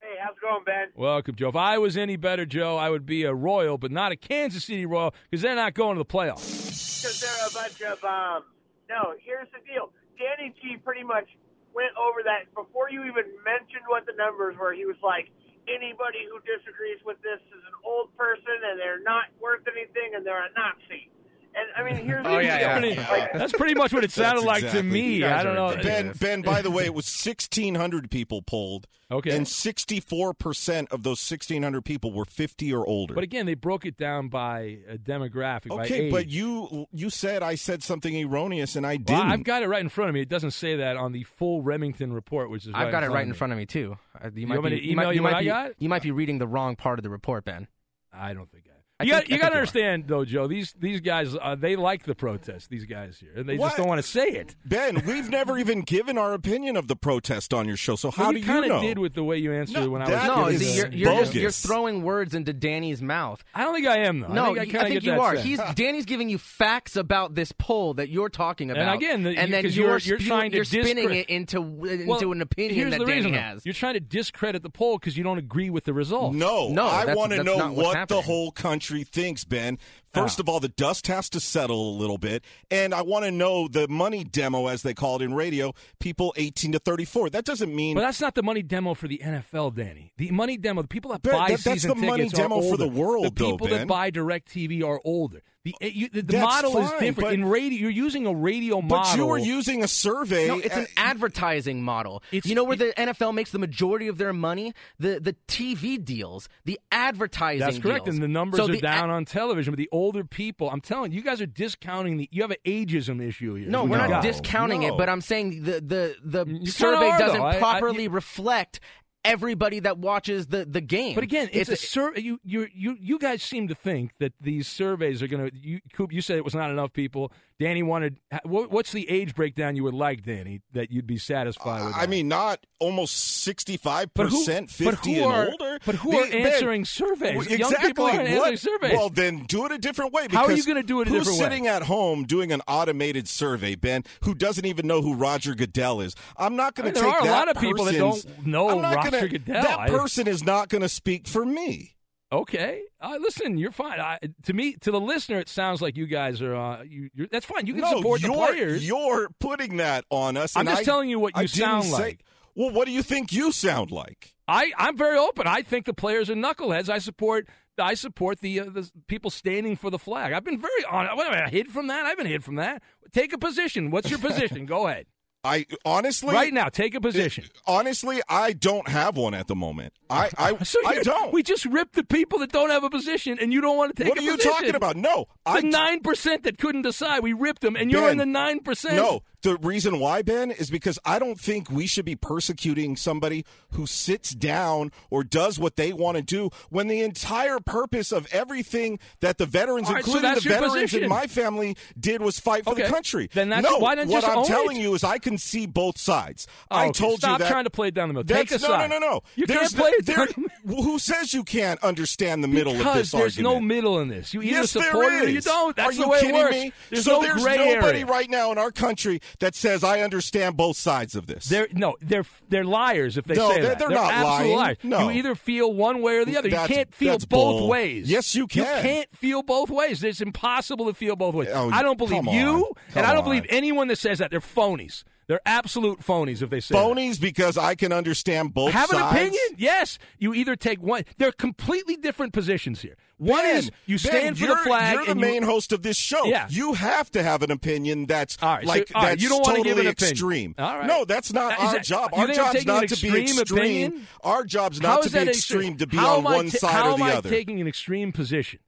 Speaker 9: Hey, how's it going, Ben?
Speaker 3: Welcome, Joe. If I was any better, Joe, I would be a Royal, but not a Kansas City Royal because they're not going to the playoffs.
Speaker 9: Because they're a bunch of um. No, here's the deal. Danny G pretty much went over that before you even mentioned what the numbers were. He was like, anybody who disagrees with this is an old person and they're not worth anything and they're a Nazi. And I mean, here's
Speaker 3: Oh,
Speaker 9: the
Speaker 3: yeah,
Speaker 9: deal.
Speaker 3: yeah.
Speaker 9: Like,
Speaker 3: That's pretty much what it sounded
Speaker 7: That's
Speaker 3: like to me. I don't know.
Speaker 7: Ben, Ben, by the way, it was 1,600 people polled.
Speaker 3: Okay.
Speaker 7: And 64% of those 1,600 people were 50 or older.
Speaker 3: But again, they broke it down by a demographic. by
Speaker 7: okay,
Speaker 3: age.
Speaker 7: but you you said I said something erroneous, and I didn't.
Speaker 3: I've got it right in front of me. It doesn't say that on the full Remington report, which is
Speaker 5: I've got it right in front of me too. Uh, You,
Speaker 3: You
Speaker 5: might
Speaker 3: want me
Speaker 5: be,
Speaker 3: to
Speaker 5: you might, you
Speaker 3: you what
Speaker 5: might
Speaker 3: I
Speaker 5: be,
Speaker 3: got?
Speaker 5: You might be reading the wrong part of the report, Ben.
Speaker 3: I don't think I.
Speaker 5: I
Speaker 3: You
Speaker 5: think-
Speaker 3: got you got to
Speaker 5: think are.
Speaker 3: understand though, Joe. These these guys uh, they like the protest. These guys here, and they
Speaker 7: What?
Speaker 3: just don't want to say it.
Speaker 7: Ben, we've never even given our opinion of the protest on your show, so how
Speaker 3: Well,
Speaker 7: do
Speaker 3: you know?
Speaker 7: you
Speaker 3: kind
Speaker 7: know?
Speaker 3: of did with the way you answered
Speaker 7: No,
Speaker 3: when I
Speaker 7: that
Speaker 3: was.
Speaker 5: No,
Speaker 3: giving
Speaker 5: see, you're, you're, just, you're throwing words into Danny's mouth.
Speaker 3: I don't think I am though.
Speaker 5: No,
Speaker 3: I think, I
Speaker 5: you- think you are.
Speaker 3: sense.
Speaker 5: He's Danny's giving you facts about this poll that you're talking
Speaker 3: And
Speaker 5: about.
Speaker 3: again, the-
Speaker 5: and then you're
Speaker 3: you're- you're trying to
Speaker 5: you're spinning
Speaker 3: discre-
Speaker 5: it into into
Speaker 3: Well,
Speaker 5: an opinion that Danny
Speaker 3: reason,
Speaker 5: has.
Speaker 3: You're trying to discredit the poll because you don't agree with the results.
Speaker 7: No,
Speaker 5: No,
Speaker 7: I want to know what the whole country thinks, Ben. First of all, the dust has to settle a little bit, and I want to know the money demo, as they call it in radio, people 18 to 34. That doesn't mean.
Speaker 3: But that's not the money demo for the NFL, Danny. The money demo, the people that
Speaker 7: Ben,
Speaker 3: buy
Speaker 7: that- that's the money
Speaker 3: tickets are
Speaker 7: demo for the world,
Speaker 3: The people
Speaker 7: though,
Speaker 3: that buy direct TV are older. The eh, you, the, the model is different
Speaker 7: but-
Speaker 3: in radio. You're using a radio
Speaker 7: but
Speaker 3: model.
Speaker 7: But you were using a survey.
Speaker 5: No, it's an advertising model.
Speaker 3: It's-
Speaker 5: you know where the NFL makes the majority of their money? The the TV deals, the advertising.
Speaker 3: That's correct,
Speaker 5: deals.
Speaker 3: and the numbers
Speaker 5: So
Speaker 3: are
Speaker 5: the
Speaker 3: down on television. But the older people, I'm telling you, you guys are discounting the. You have an ageism issue here.
Speaker 5: No,
Speaker 3: is
Speaker 5: we're
Speaker 3: what
Speaker 5: not discounting
Speaker 7: No.
Speaker 5: it, but I'm saying the the the
Speaker 3: kinda
Speaker 5: survey
Speaker 3: are,
Speaker 5: doesn't
Speaker 3: though. I- I-
Speaker 5: properly
Speaker 3: you-
Speaker 5: reflect everybody that watches the, the game.
Speaker 3: But again, it's, a sur- you, you you you guys seem to think that these surveys are going to. You, Coop, you said it was not enough people. Danny wanted. What's the age breakdown you would like, Danny, that you'd be satisfied with?
Speaker 7: I mean, not almost sixty-five percent, fifty and
Speaker 3: are-
Speaker 7: older.
Speaker 3: but who are answering surveys?
Speaker 7: w-
Speaker 3: Young
Speaker 7: Exactly.
Speaker 3: people aren't answering
Speaker 7: what?
Speaker 3: surveys.
Speaker 7: Well, then do it a different way.
Speaker 3: How are you gonna do it a
Speaker 7: who's
Speaker 3: different way?
Speaker 7: sitting at home doing an automated survey, Ben, who doesn't even know who Roger Goodell is? I'm not going
Speaker 3: I
Speaker 7: to
Speaker 3: mean, there
Speaker 7: take
Speaker 3: are a lot of people that don't know Roger
Speaker 7: gonna-
Speaker 3: Goodell.
Speaker 7: That person is not going to speak for me.
Speaker 3: Okay, uh, listen, you're fine. I, to me, to the listener, it sounds like you guys are. Uh, you, you're, that's fine. You can
Speaker 7: no,
Speaker 3: support the players.
Speaker 7: You're putting that on us.
Speaker 3: I'm just
Speaker 7: I-
Speaker 3: telling you what you
Speaker 7: didn't
Speaker 3: sound
Speaker 7: say-
Speaker 3: like.
Speaker 7: Well, what do you think you sound like?
Speaker 3: I, I'm very open. I think the players are knuckleheads. I support. I support the, uh, the people standing for the flag. I've been very honest. What am I hid from that? I haven't hid from that. Take a position. What's your position? Go ahead.
Speaker 7: I honestly,
Speaker 3: Right now, take a position.
Speaker 7: Honestly, I don't have one at the moment. I, I,
Speaker 3: So
Speaker 7: I don't.
Speaker 3: We just ripped the people that don't have a position, and you don't want to take.
Speaker 7: What are you
Speaker 3: position.
Speaker 7: talking about? No,
Speaker 3: the nine percent that couldn't decide. We ripped them, and you're in the nine percent.
Speaker 7: No, the reason why, Ben, is because I don't think we should be persecuting somebody who sits down or does what they want to do when the entire purpose of everything that the veterans,
Speaker 3: right, so
Speaker 7: including the veterans
Speaker 3: position.
Speaker 7: in my family, did was fight for
Speaker 3: Okay.
Speaker 7: the country.
Speaker 3: Then that's-
Speaker 7: no,
Speaker 3: why don't
Speaker 7: what
Speaker 3: just
Speaker 7: I'm telling
Speaker 3: it?
Speaker 7: you is I can see both sides.
Speaker 3: Oh,
Speaker 7: I told
Speaker 3: Stop
Speaker 7: you that.
Speaker 3: Stop trying to play it down the middle. Take a
Speaker 7: no,
Speaker 3: side.
Speaker 7: no, no, no.
Speaker 3: You
Speaker 7: There's
Speaker 3: can't play it
Speaker 7: Who says you can't understand the middle
Speaker 3: because
Speaker 7: of this argument?
Speaker 3: there's no middle in this. You either
Speaker 7: yes,
Speaker 3: support
Speaker 7: there
Speaker 3: it or you don't. That's
Speaker 7: Are
Speaker 3: the
Speaker 7: you
Speaker 3: way
Speaker 7: kidding
Speaker 3: it works.
Speaker 7: me?
Speaker 3: There's
Speaker 7: so
Speaker 3: no
Speaker 7: there's nobody
Speaker 3: area.
Speaker 7: right now in our country that says I understand both sides of this.
Speaker 3: They're no, they're they're liars if they
Speaker 7: No,
Speaker 3: say
Speaker 7: they're-
Speaker 3: that.
Speaker 7: they're not lying.
Speaker 3: liars.
Speaker 7: No.
Speaker 3: You either feel one way or the other.
Speaker 7: That's-
Speaker 3: you can't feel both
Speaker 7: bull.
Speaker 3: ways.
Speaker 7: Yes, you
Speaker 3: You
Speaker 7: can.
Speaker 3: can't feel both ways. It's impossible to feel both ways.
Speaker 7: Oh,
Speaker 3: I don't believe
Speaker 7: on.
Speaker 3: you, and I don't
Speaker 7: on.
Speaker 3: believe anyone that says that. They're phonies. They're absolute phonies if they say that.
Speaker 7: Phonies because I can understand both sides.
Speaker 3: Have an
Speaker 7: sides.
Speaker 3: opinion? Yes. You either take one. They're completely different positions here. One
Speaker 7: Ben,
Speaker 3: is you
Speaker 7: Ben,
Speaker 3: stand for
Speaker 7: you're,
Speaker 3: the flag.
Speaker 7: You're the
Speaker 3: and you-
Speaker 7: main host of this show.
Speaker 3: Yeah.
Speaker 7: You have to have an opinion that's
Speaker 3: All right, so-
Speaker 7: like
Speaker 3: right,
Speaker 7: that's
Speaker 3: you don't
Speaker 7: totally
Speaker 3: give an opinion.
Speaker 7: extreme.
Speaker 3: All right.
Speaker 7: No, that's not
Speaker 3: Is
Speaker 7: our
Speaker 3: that-
Speaker 7: job. Our job's not to be
Speaker 3: extreme
Speaker 7: extreme.
Speaker 3: opinion?
Speaker 7: Our job's not to be
Speaker 3: that
Speaker 7: extreme to be
Speaker 3: How
Speaker 7: on one
Speaker 3: ta-
Speaker 7: side
Speaker 3: how
Speaker 7: or
Speaker 3: am
Speaker 7: the
Speaker 3: I
Speaker 7: other.
Speaker 3: taking an extreme position?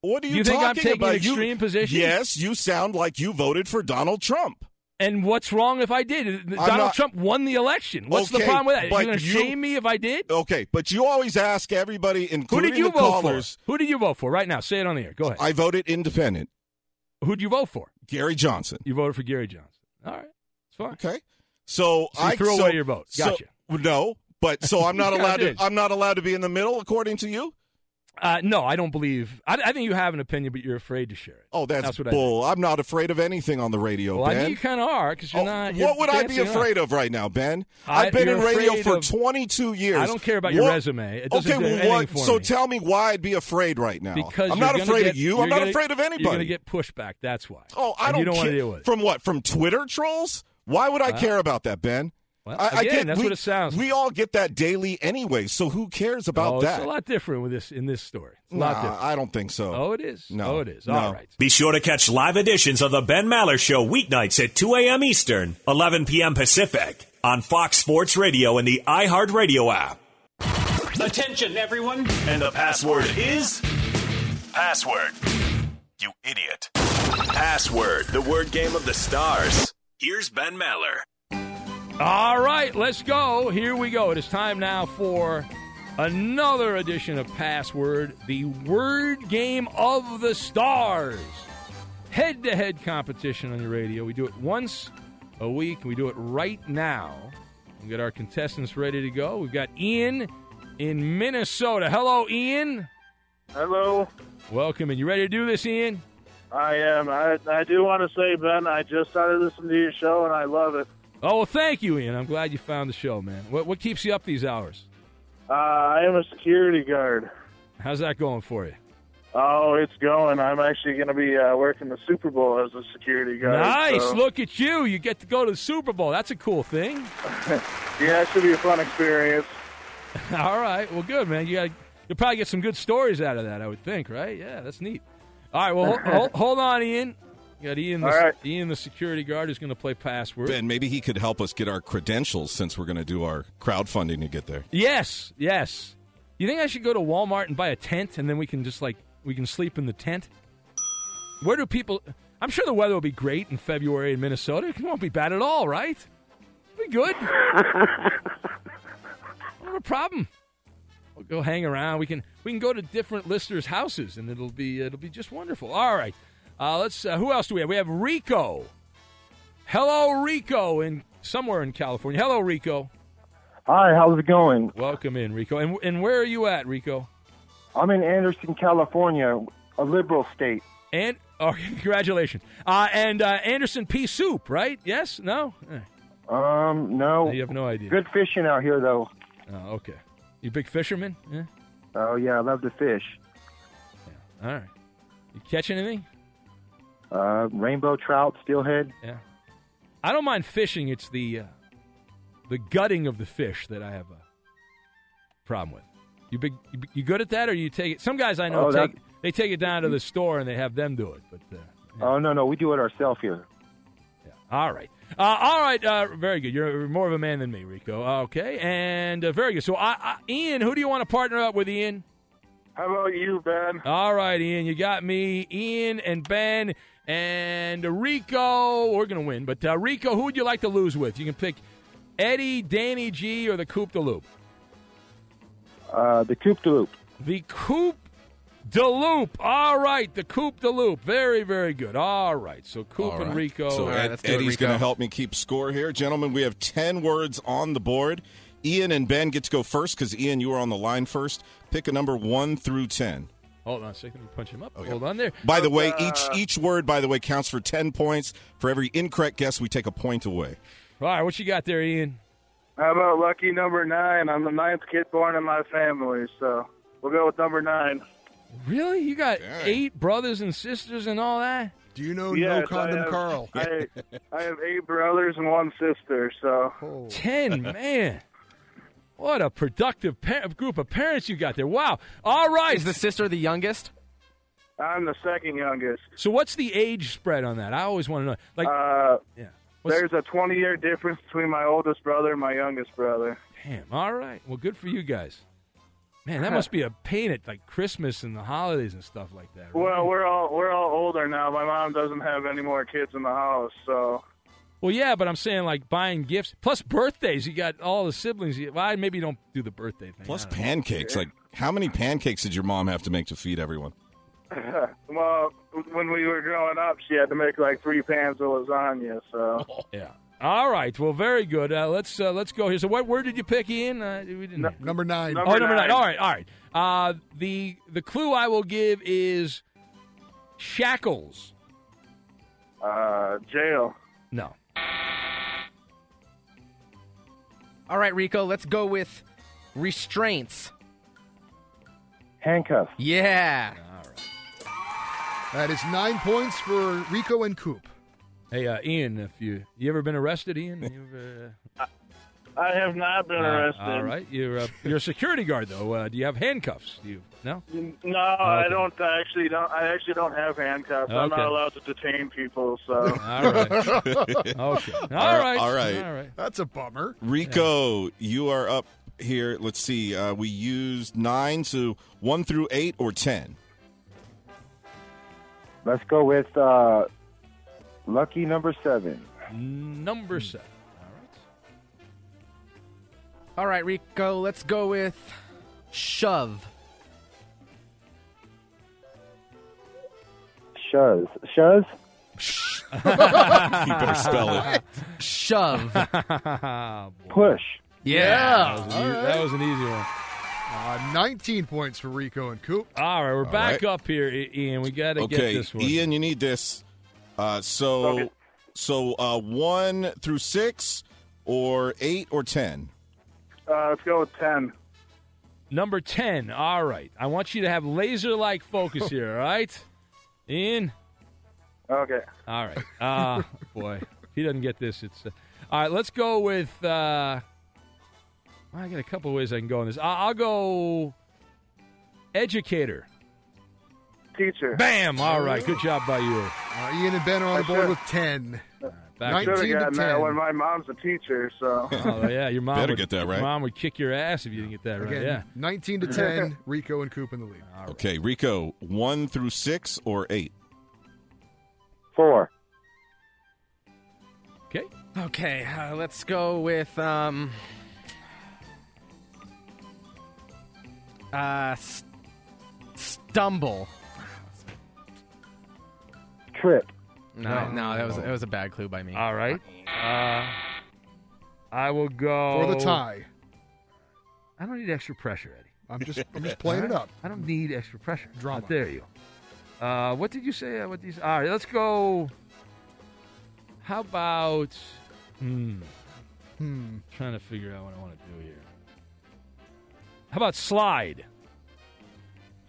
Speaker 7: what are you,
Speaker 3: you think I'm
Speaker 7: talking
Speaker 3: taking an
Speaker 7: about? You-
Speaker 3: extreme position?
Speaker 7: Yes, you sound like you voted for Donald Trump.
Speaker 3: And what's wrong if I did? Donald
Speaker 7: not-
Speaker 3: Trump won the election. What's the problem with that? You're going to
Speaker 7: you-
Speaker 3: shame me if I did?
Speaker 7: Okay, but you always ask everybody,
Speaker 3: Who
Speaker 7: including
Speaker 3: did you
Speaker 7: the
Speaker 3: vote
Speaker 7: callers.
Speaker 3: for? Who did you vote for? Right now, say it on the air. Go ahead.
Speaker 7: I voted independent.
Speaker 3: Who'd you vote for?
Speaker 7: Gary Johnson.
Speaker 3: You voted for Gary Johnson. All right, it's fine.
Speaker 7: Okay. So,
Speaker 3: So
Speaker 7: I
Speaker 3: threw
Speaker 7: so-
Speaker 3: away your vote.
Speaker 7: so-
Speaker 3: Gotcha.
Speaker 7: no, but so I'm not allowed to. I'm not allowed to be in the middle, according to you.
Speaker 3: Uh, no, I don't believe. I, I think you have an opinion, but you're afraid to share it.
Speaker 7: Oh, that's,
Speaker 3: That's what I
Speaker 7: bull. I'm not afraid of anything on the radio,
Speaker 3: Well, I
Speaker 7: Ben.
Speaker 3: think you kind of are because you're
Speaker 7: Oh,
Speaker 3: not. you're
Speaker 7: what would I be afraid
Speaker 3: on.
Speaker 7: of right now, Ben?
Speaker 3: I-
Speaker 7: I've been in radio for
Speaker 3: of-
Speaker 7: 22 years.
Speaker 3: I don't care about your
Speaker 7: What-
Speaker 3: resume. It doesn't
Speaker 7: okay, well, what?
Speaker 3: for
Speaker 7: so
Speaker 3: me.
Speaker 7: tell me why I'd be afraid right now.
Speaker 3: Because
Speaker 7: I'm not afraid
Speaker 3: get-
Speaker 7: of you. I'm not
Speaker 3: gonna-
Speaker 7: afraid of anybody.
Speaker 3: You're going to get pushback. That's why.
Speaker 7: Oh, I
Speaker 3: And
Speaker 7: don't,
Speaker 3: you don't want to deal with it.
Speaker 7: From what? From Twitter trolls? Why would I
Speaker 3: Well-
Speaker 7: care about that, Ben?
Speaker 3: Well,
Speaker 7: I, I
Speaker 3: again,
Speaker 7: get,
Speaker 3: that's
Speaker 7: we,
Speaker 3: what it sounds
Speaker 7: We all get that daily anyway, so who cares about
Speaker 3: oh,
Speaker 7: that?
Speaker 3: It's a lot different with this in this story. It's a lot
Speaker 7: Nah,
Speaker 3: different.
Speaker 7: I don't think so.
Speaker 3: Oh, it is.
Speaker 7: No.
Speaker 3: Oh, it is.
Speaker 7: No.
Speaker 3: All right.
Speaker 2: Be sure to catch live editions of the Ben Maller Show weeknights at 2 a.m. Eastern, 11 p.m. Pacific on Fox Sports Radio and the iHeartRadio app.
Speaker 10: Attention, everyone.
Speaker 2: And the password is password. You idiot. Password, the word game of the stars. Here's Ben Maller.
Speaker 3: All right, let's go. Here we go. It is time now for another edition of Password, the word game of the stars. Head to head competition on your radio. We do it once a week. We do it right now. We get our contestants ready to go. We've got Ian in Minnesota. Hello, Ian.
Speaker 11: Hello.
Speaker 3: Welcome. And you ready to do this, Ian?
Speaker 11: I am. I, I do want to say, Ben, I just started listening to your show and I love it.
Speaker 3: Oh, well, thank you, Ian. I'm glad you found the show, man. What, what keeps you up these hours?
Speaker 11: Uh, I am a security guard.
Speaker 3: How's that going for you?
Speaker 11: Oh, it's going. I'm actually going to be uh, working the Super Bowl as a security guard.
Speaker 3: Nice.
Speaker 11: so-
Speaker 3: Look at you. You get to go to the Super Bowl. That's a cool thing.
Speaker 11: yeah, it should be a fun experience.
Speaker 3: All right. Well, good, man. You got you'll probably get some good stories out of that, I would think, right? Yeah, that's neat. All right. Well, hold, hold, hold on, Ian. You got Ian, the,
Speaker 7: All right.
Speaker 3: Ian, the security guard, is going to play password.
Speaker 7: Ben, maybe he could help us get our credentials since we're going to do our crowdfunding to get there.
Speaker 3: Yes, yes. You think I should go to Walmart and buy a tent, and then we can just like we can sleep in the tent? Where do people? I'm sure the weather will be great in February in Minnesota. It won't be bad at all, right? Be good. have a problem. We'll go hang around. We can we can go to different listeners' houses, and it'll be uh, it'll be just wonderful. All right, uh, let's. Uh, who else do we have? We have Rico. Hello, Rico, in somewhere in California. Hello, Rico.
Speaker 12: Hi, how's it going?
Speaker 3: Welcome in, Rico. And and where are you at, Rico?
Speaker 12: I'm in Anderson, California, a liberal state.
Speaker 3: And oh, congratulations. Uh, and uh, Anderson Pea Soup, right? Yes? No? Eh.
Speaker 12: Um, no.
Speaker 3: You have no idea.
Speaker 12: Good fishing out here, though.
Speaker 3: Oh, okay. You big fisherman? Yeah.
Speaker 12: Oh yeah, I love to fish.
Speaker 3: All right. You catch anything?
Speaker 12: Uh, rainbow trout, steelhead.
Speaker 3: Yeah. I don't mind fishing. It's the uh, the gutting of the fish that I have a problem with. You big you, you good at that, or you take it? Some guys I know
Speaker 12: Oh,
Speaker 3: take
Speaker 12: that-
Speaker 3: they take it down to the store and they have them do it. But uh,
Speaker 12: Oh no, no, we do it ourselves here. Yeah.
Speaker 3: all right, uh, all right, uh, very good. You're more of a man than me, Rico. Okay, and uh, very good. So, I, I, Ian, who do you want to partner up with, Ian?
Speaker 11: How about you, Ben?
Speaker 3: All right, Ian, you got me. Ian and Ben and Rico. We're going to win. But uh, Rico, who would you like to lose with? You can pick Eddie, Danny G, or the Coupe de Loop.
Speaker 12: Uh, the Coupe de Loop.
Speaker 3: The Coupe de Loop. All right, the Coupe de Loop. Very, very good. All right, so Coupe
Speaker 7: All
Speaker 3: and. Rico.
Speaker 7: So Ed- Eddie's going to help me keep score here. Gentlemen, we have 10 words on the board. Ian and Ben get to go first because, Ian, you were on the line first. Pick a number 1 through 10.
Speaker 3: Hold on a second. Let me punch him up. Hold on there.
Speaker 7: By the way,
Speaker 3: Uh,
Speaker 7: each each word, by the way, counts for 10 points. For every incorrect guess, we take a point away.
Speaker 3: All right, what you got there, Ian?
Speaker 11: How about lucky number nine? I'm the ninth kid born in my family, so we'll go with number nine.
Speaker 3: Really? You got eight brothers and sisters and all that?
Speaker 4: Do you know
Speaker 11: Yes,
Speaker 4: No Condom
Speaker 11: I have,
Speaker 4: Carl?
Speaker 11: I, I have eight brothers and one sister, so.
Speaker 4: Oh.
Speaker 3: Ten, man. What a productive par- group of parents you got there. Wow. All right.
Speaker 5: Is the sister the youngest?
Speaker 11: I'm the second youngest.
Speaker 3: So what's the age spread on that? I always want to know. Like,
Speaker 11: Uh,
Speaker 3: yeah. What's-
Speaker 11: there's a 20 year difference between my oldest brother and my youngest brother.
Speaker 3: Damn. All right. Well, good for you guys. Man, that must be a pain at like Christmas and the holidays and stuff like that. right?
Speaker 11: Well, we're all we're all older now. My mom doesn't have any more kids in the house, so
Speaker 3: Well, yeah, but I'm saying like buying gifts plus birthdays. You got all the siblings. You- Well, maybe you don't do the birthday thing.
Speaker 7: Plus
Speaker 3: I know.
Speaker 7: pancakes. Like, how many pancakes did your mom have to make to feed everyone?
Speaker 11: well, when we were growing up, she had to make like three pans of lasagna. So
Speaker 3: Yeah. All right. Well, very good. Uh, let's uh, let's go here. So, what word did you pick, Ian? Uh, we didn't.
Speaker 4: Number nine.
Speaker 3: oh, number nine. All right. All right. Uh, the the clue I will give is shackles.
Speaker 11: uh, jail.
Speaker 3: No.
Speaker 5: All right, Rico, let's go with restraints.
Speaker 12: Handcuffs.
Speaker 5: Yeah.
Speaker 4: That is nine points for Rico and Coop.
Speaker 3: Hey, uh, Ian, if you you ever been arrested, Ian? You've,
Speaker 11: I have not been
Speaker 3: uh,
Speaker 11: arrested.
Speaker 3: all right. You're uh, you're a security guard though. Uh, do you have handcuffs? Do you no?
Speaker 11: No, I
Speaker 3: Okay.
Speaker 11: don't I actually don't. I actually don't have handcuffs. I'm not allowed to detain people. So
Speaker 3: All right. okay. All right.
Speaker 7: All right.
Speaker 3: All right.
Speaker 4: That's a bummer.
Speaker 7: Rico, you are up here. Let's see. Uh, we used nine, so one through eight or ten.
Speaker 12: Let's go with uh, lucky number seven.
Speaker 3: Number seven.
Speaker 5: All right, Rico, let's go with shove.
Speaker 12: Shuz. Shuz?
Speaker 7: you better spell it.
Speaker 5: Shove.
Speaker 12: Push.
Speaker 3: That was, an, e- that was an easy one.
Speaker 4: Uh, 19 points for Rico and Coop.
Speaker 3: All right, we're
Speaker 7: All
Speaker 3: back
Speaker 7: right.
Speaker 3: up here, I- Ian. We got to get
Speaker 7: Okay,
Speaker 3: this one.
Speaker 7: Ian, you need this. Uh, so, so uh, one through six, or eight or ten.
Speaker 11: Uh, let's go with ten.
Speaker 3: Number 10. All right. I want you to have laser like focus here, all right? Ian?
Speaker 11: Okay.
Speaker 3: All right. Uh, boy, if he doesn't get this, it's. Uh, all right, let's go with. Uh, I got a couple of ways I can go on this. I- I'll go educator.
Speaker 11: Teacher.
Speaker 3: Bam! All right. Good job by you.
Speaker 4: Uh, Ian and Ben are on the board with 10.
Speaker 3: Back
Speaker 11: Should have
Speaker 4: 19 to
Speaker 11: gotten that
Speaker 4: 10.
Speaker 11: when my mom's a teacher. So
Speaker 3: Oh, yeah. Your mom
Speaker 7: Better
Speaker 3: would,
Speaker 7: get that
Speaker 3: your
Speaker 7: right.
Speaker 3: mom would kick your ass if you didn't get that right.
Speaker 4: Again,
Speaker 3: Yeah.
Speaker 4: 19 to 10, Rico and Coop in the lead.
Speaker 7: Okay, Rico, one through six or eight.
Speaker 12: Four.
Speaker 3: Okay.
Speaker 5: Okay, uh, let's go with um, Uh, s- stumble.
Speaker 12: Trip.
Speaker 5: No, no, that was that was a bad clue by me.
Speaker 3: All right. Uh, I will go
Speaker 4: For the tie.
Speaker 3: I don't need extra pressure, Eddie.
Speaker 4: I'm just I'm just playing it up.
Speaker 3: I don't need extra pressure.
Speaker 4: Drama.
Speaker 3: Not there you. Uh, what did you say? uh, What these? All right, let's go. How about? Hmm.
Speaker 4: Hmm.
Speaker 3: Trying to figure out what I want to do here. How about slide?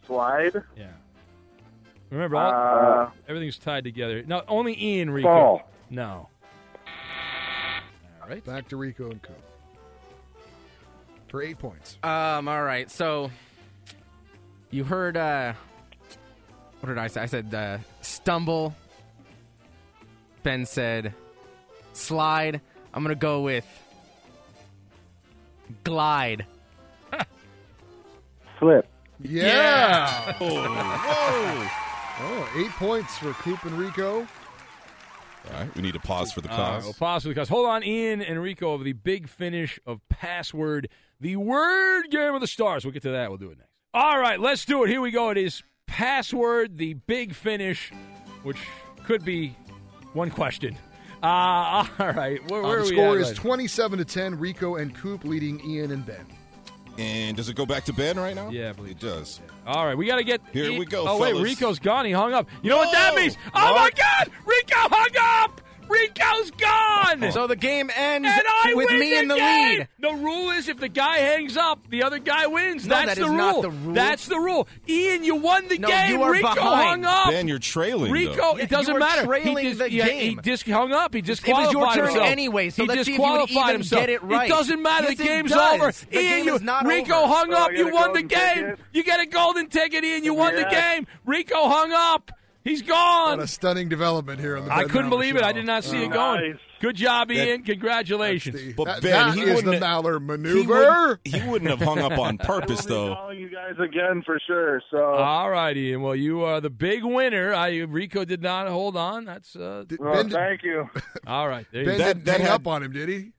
Speaker 11: Slide.
Speaker 3: Yeah. Remember, all,
Speaker 11: Uh,
Speaker 3: everything's tied together. No, only Ian Rico.
Speaker 12: Ball.
Speaker 3: No. All right.
Speaker 4: Back to Rico and Coop. For eight points.
Speaker 5: Um. All right. So you heard. uh What did I say? I said uh, stumble. Ben said slide. I'm gonna go with glide.
Speaker 12: Slip.
Speaker 4: Yeah.
Speaker 7: Whoa.
Speaker 4: Oh, eight points for Coop and Rico.
Speaker 7: All right, we need to pause for the
Speaker 3: All right,
Speaker 7: cause.
Speaker 3: we'll pause for the cause. Hold on, Ian and Rico of the big finish of Password, the word game of the stars. We'll get to that. We'll do it next. All right, let's do it. Here we go. It is Password, the big finish, which could be one question. Uh, all right, where,
Speaker 4: Uh, the
Speaker 3: are we
Speaker 4: score
Speaker 3: at
Speaker 4: is 27 to 10. Rico and Coop leading Ian and Ben.
Speaker 7: And does it go back to Ben right now?
Speaker 3: Yeah, I believe
Speaker 7: it does.
Speaker 3: All right, we got to get.
Speaker 7: Here we go,
Speaker 3: Oh wait,
Speaker 7: fellas.
Speaker 3: Rico's gone. He hung up. You know what that means? Oh my God, Rico hung up. Rico's gone.
Speaker 5: So the game ends
Speaker 3: and I
Speaker 5: with
Speaker 3: win
Speaker 5: me in the
Speaker 3: game!
Speaker 5: lead.
Speaker 3: The rule is if the guy hangs up, the other guy wins.
Speaker 5: No,
Speaker 3: That's
Speaker 5: that
Speaker 3: the
Speaker 5: is
Speaker 3: rule.
Speaker 5: not the rule.
Speaker 3: That's the rule. Ian, you won the
Speaker 5: No,
Speaker 3: game.
Speaker 5: you are
Speaker 3: Rico
Speaker 5: behind.
Speaker 3: hung up.
Speaker 7: Ben, you're trailing.
Speaker 3: Rico,
Speaker 7: though.
Speaker 3: it doesn't
Speaker 5: you are
Speaker 3: matter.
Speaker 5: trailing
Speaker 3: he just,
Speaker 5: the
Speaker 3: yeah,
Speaker 5: game.
Speaker 3: he just hung up. He
Speaker 5: It was
Speaker 3: disqualified
Speaker 5: your turn
Speaker 3: himself.
Speaker 5: anyway, so
Speaker 3: he
Speaker 5: let's see if you would
Speaker 3: disqualified
Speaker 5: even
Speaker 3: himself.
Speaker 5: get it right.
Speaker 3: It doesn't matter.
Speaker 5: Yes,
Speaker 3: the
Speaker 5: it
Speaker 3: game's
Speaker 5: does.
Speaker 3: over.
Speaker 5: The
Speaker 3: Ian,
Speaker 5: game
Speaker 3: you,
Speaker 5: is not
Speaker 3: Rico
Speaker 5: over.
Speaker 3: hung
Speaker 11: So I
Speaker 3: up.
Speaker 11: get
Speaker 3: You
Speaker 11: a
Speaker 3: won the
Speaker 11: golden
Speaker 3: game.
Speaker 11: ticket?
Speaker 3: You get a golden ticket, Ian. You won the
Speaker 11: Yeah.
Speaker 3: game. Rico hung up. He's gone.
Speaker 4: What a stunning development here on the
Speaker 3: I couldn't
Speaker 4: Maller
Speaker 3: believe it. I did not see it
Speaker 11: Nice.
Speaker 3: going. Good job, Ian.
Speaker 4: That's
Speaker 3: Congratulations.
Speaker 4: the-
Speaker 7: But
Speaker 4: that,
Speaker 7: Ben,
Speaker 4: that
Speaker 7: he
Speaker 4: is the
Speaker 7: wouldn't-
Speaker 4: Maller
Speaker 7: He
Speaker 4: maneuver.
Speaker 7: wouldn't, he wouldn't have hung up on
Speaker 11: I
Speaker 7: purpose,
Speaker 11: will be
Speaker 7: though.
Speaker 11: calling you guys again for sure. So
Speaker 3: All right, Ian. Well, you are the big winner. I Rico did not hold on. That's uh.
Speaker 4: Did-
Speaker 11: well,
Speaker 4: ben,
Speaker 11: thank you.
Speaker 3: All right. There
Speaker 4: ben
Speaker 3: go.
Speaker 7: That-
Speaker 4: didn't
Speaker 7: that
Speaker 4: hang
Speaker 7: had-
Speaker 4: up on him, did he?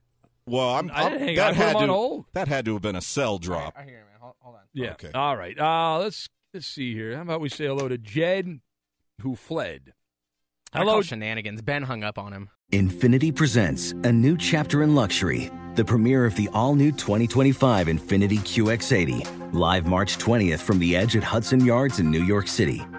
Speaker 7: Well, I'm,
Speaker 3: I didn't hang
Speaker 7: that
Speaker 3: up. I put
Speaker 7: had
Speaker 3: him on
Speaker 7: to
Speaker 3: hold.
Speaker 7: that had to have been a cell drop.
Speaker 5: I hear you, man. Hold, hold on.
Speaker 3: Yeah.
Speaker 7: Okay.
Speaker 3: All right. Uh, let's let's see here. How about we say hello to Jed, who fled. Hello,
Speaker 5: shenanigans. Ben hung up on him.
Speaker 13: Infiniti presents a new chapter in luxury, the premiere of the all new 2025 Infiniti QX80, live March 20th from the edge at Hudson Yards in New York City,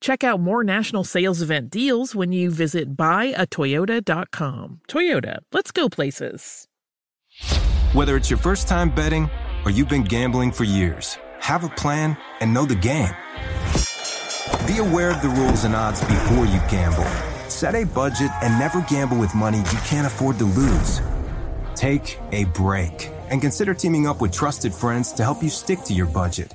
Speaker 14: Check out more national sales event deals when you visit buyatoyota.com. Toyota, let's go places.
Speaker 15: Whether it's your first time betting or you've been gambling for years, have a plan and know the game. Be aware of the rules and odds before you gamble. Set a budget and never gamble with money you can't afford to lose. Take a break and consider teaming up with trusted friends to help you stick to your budget.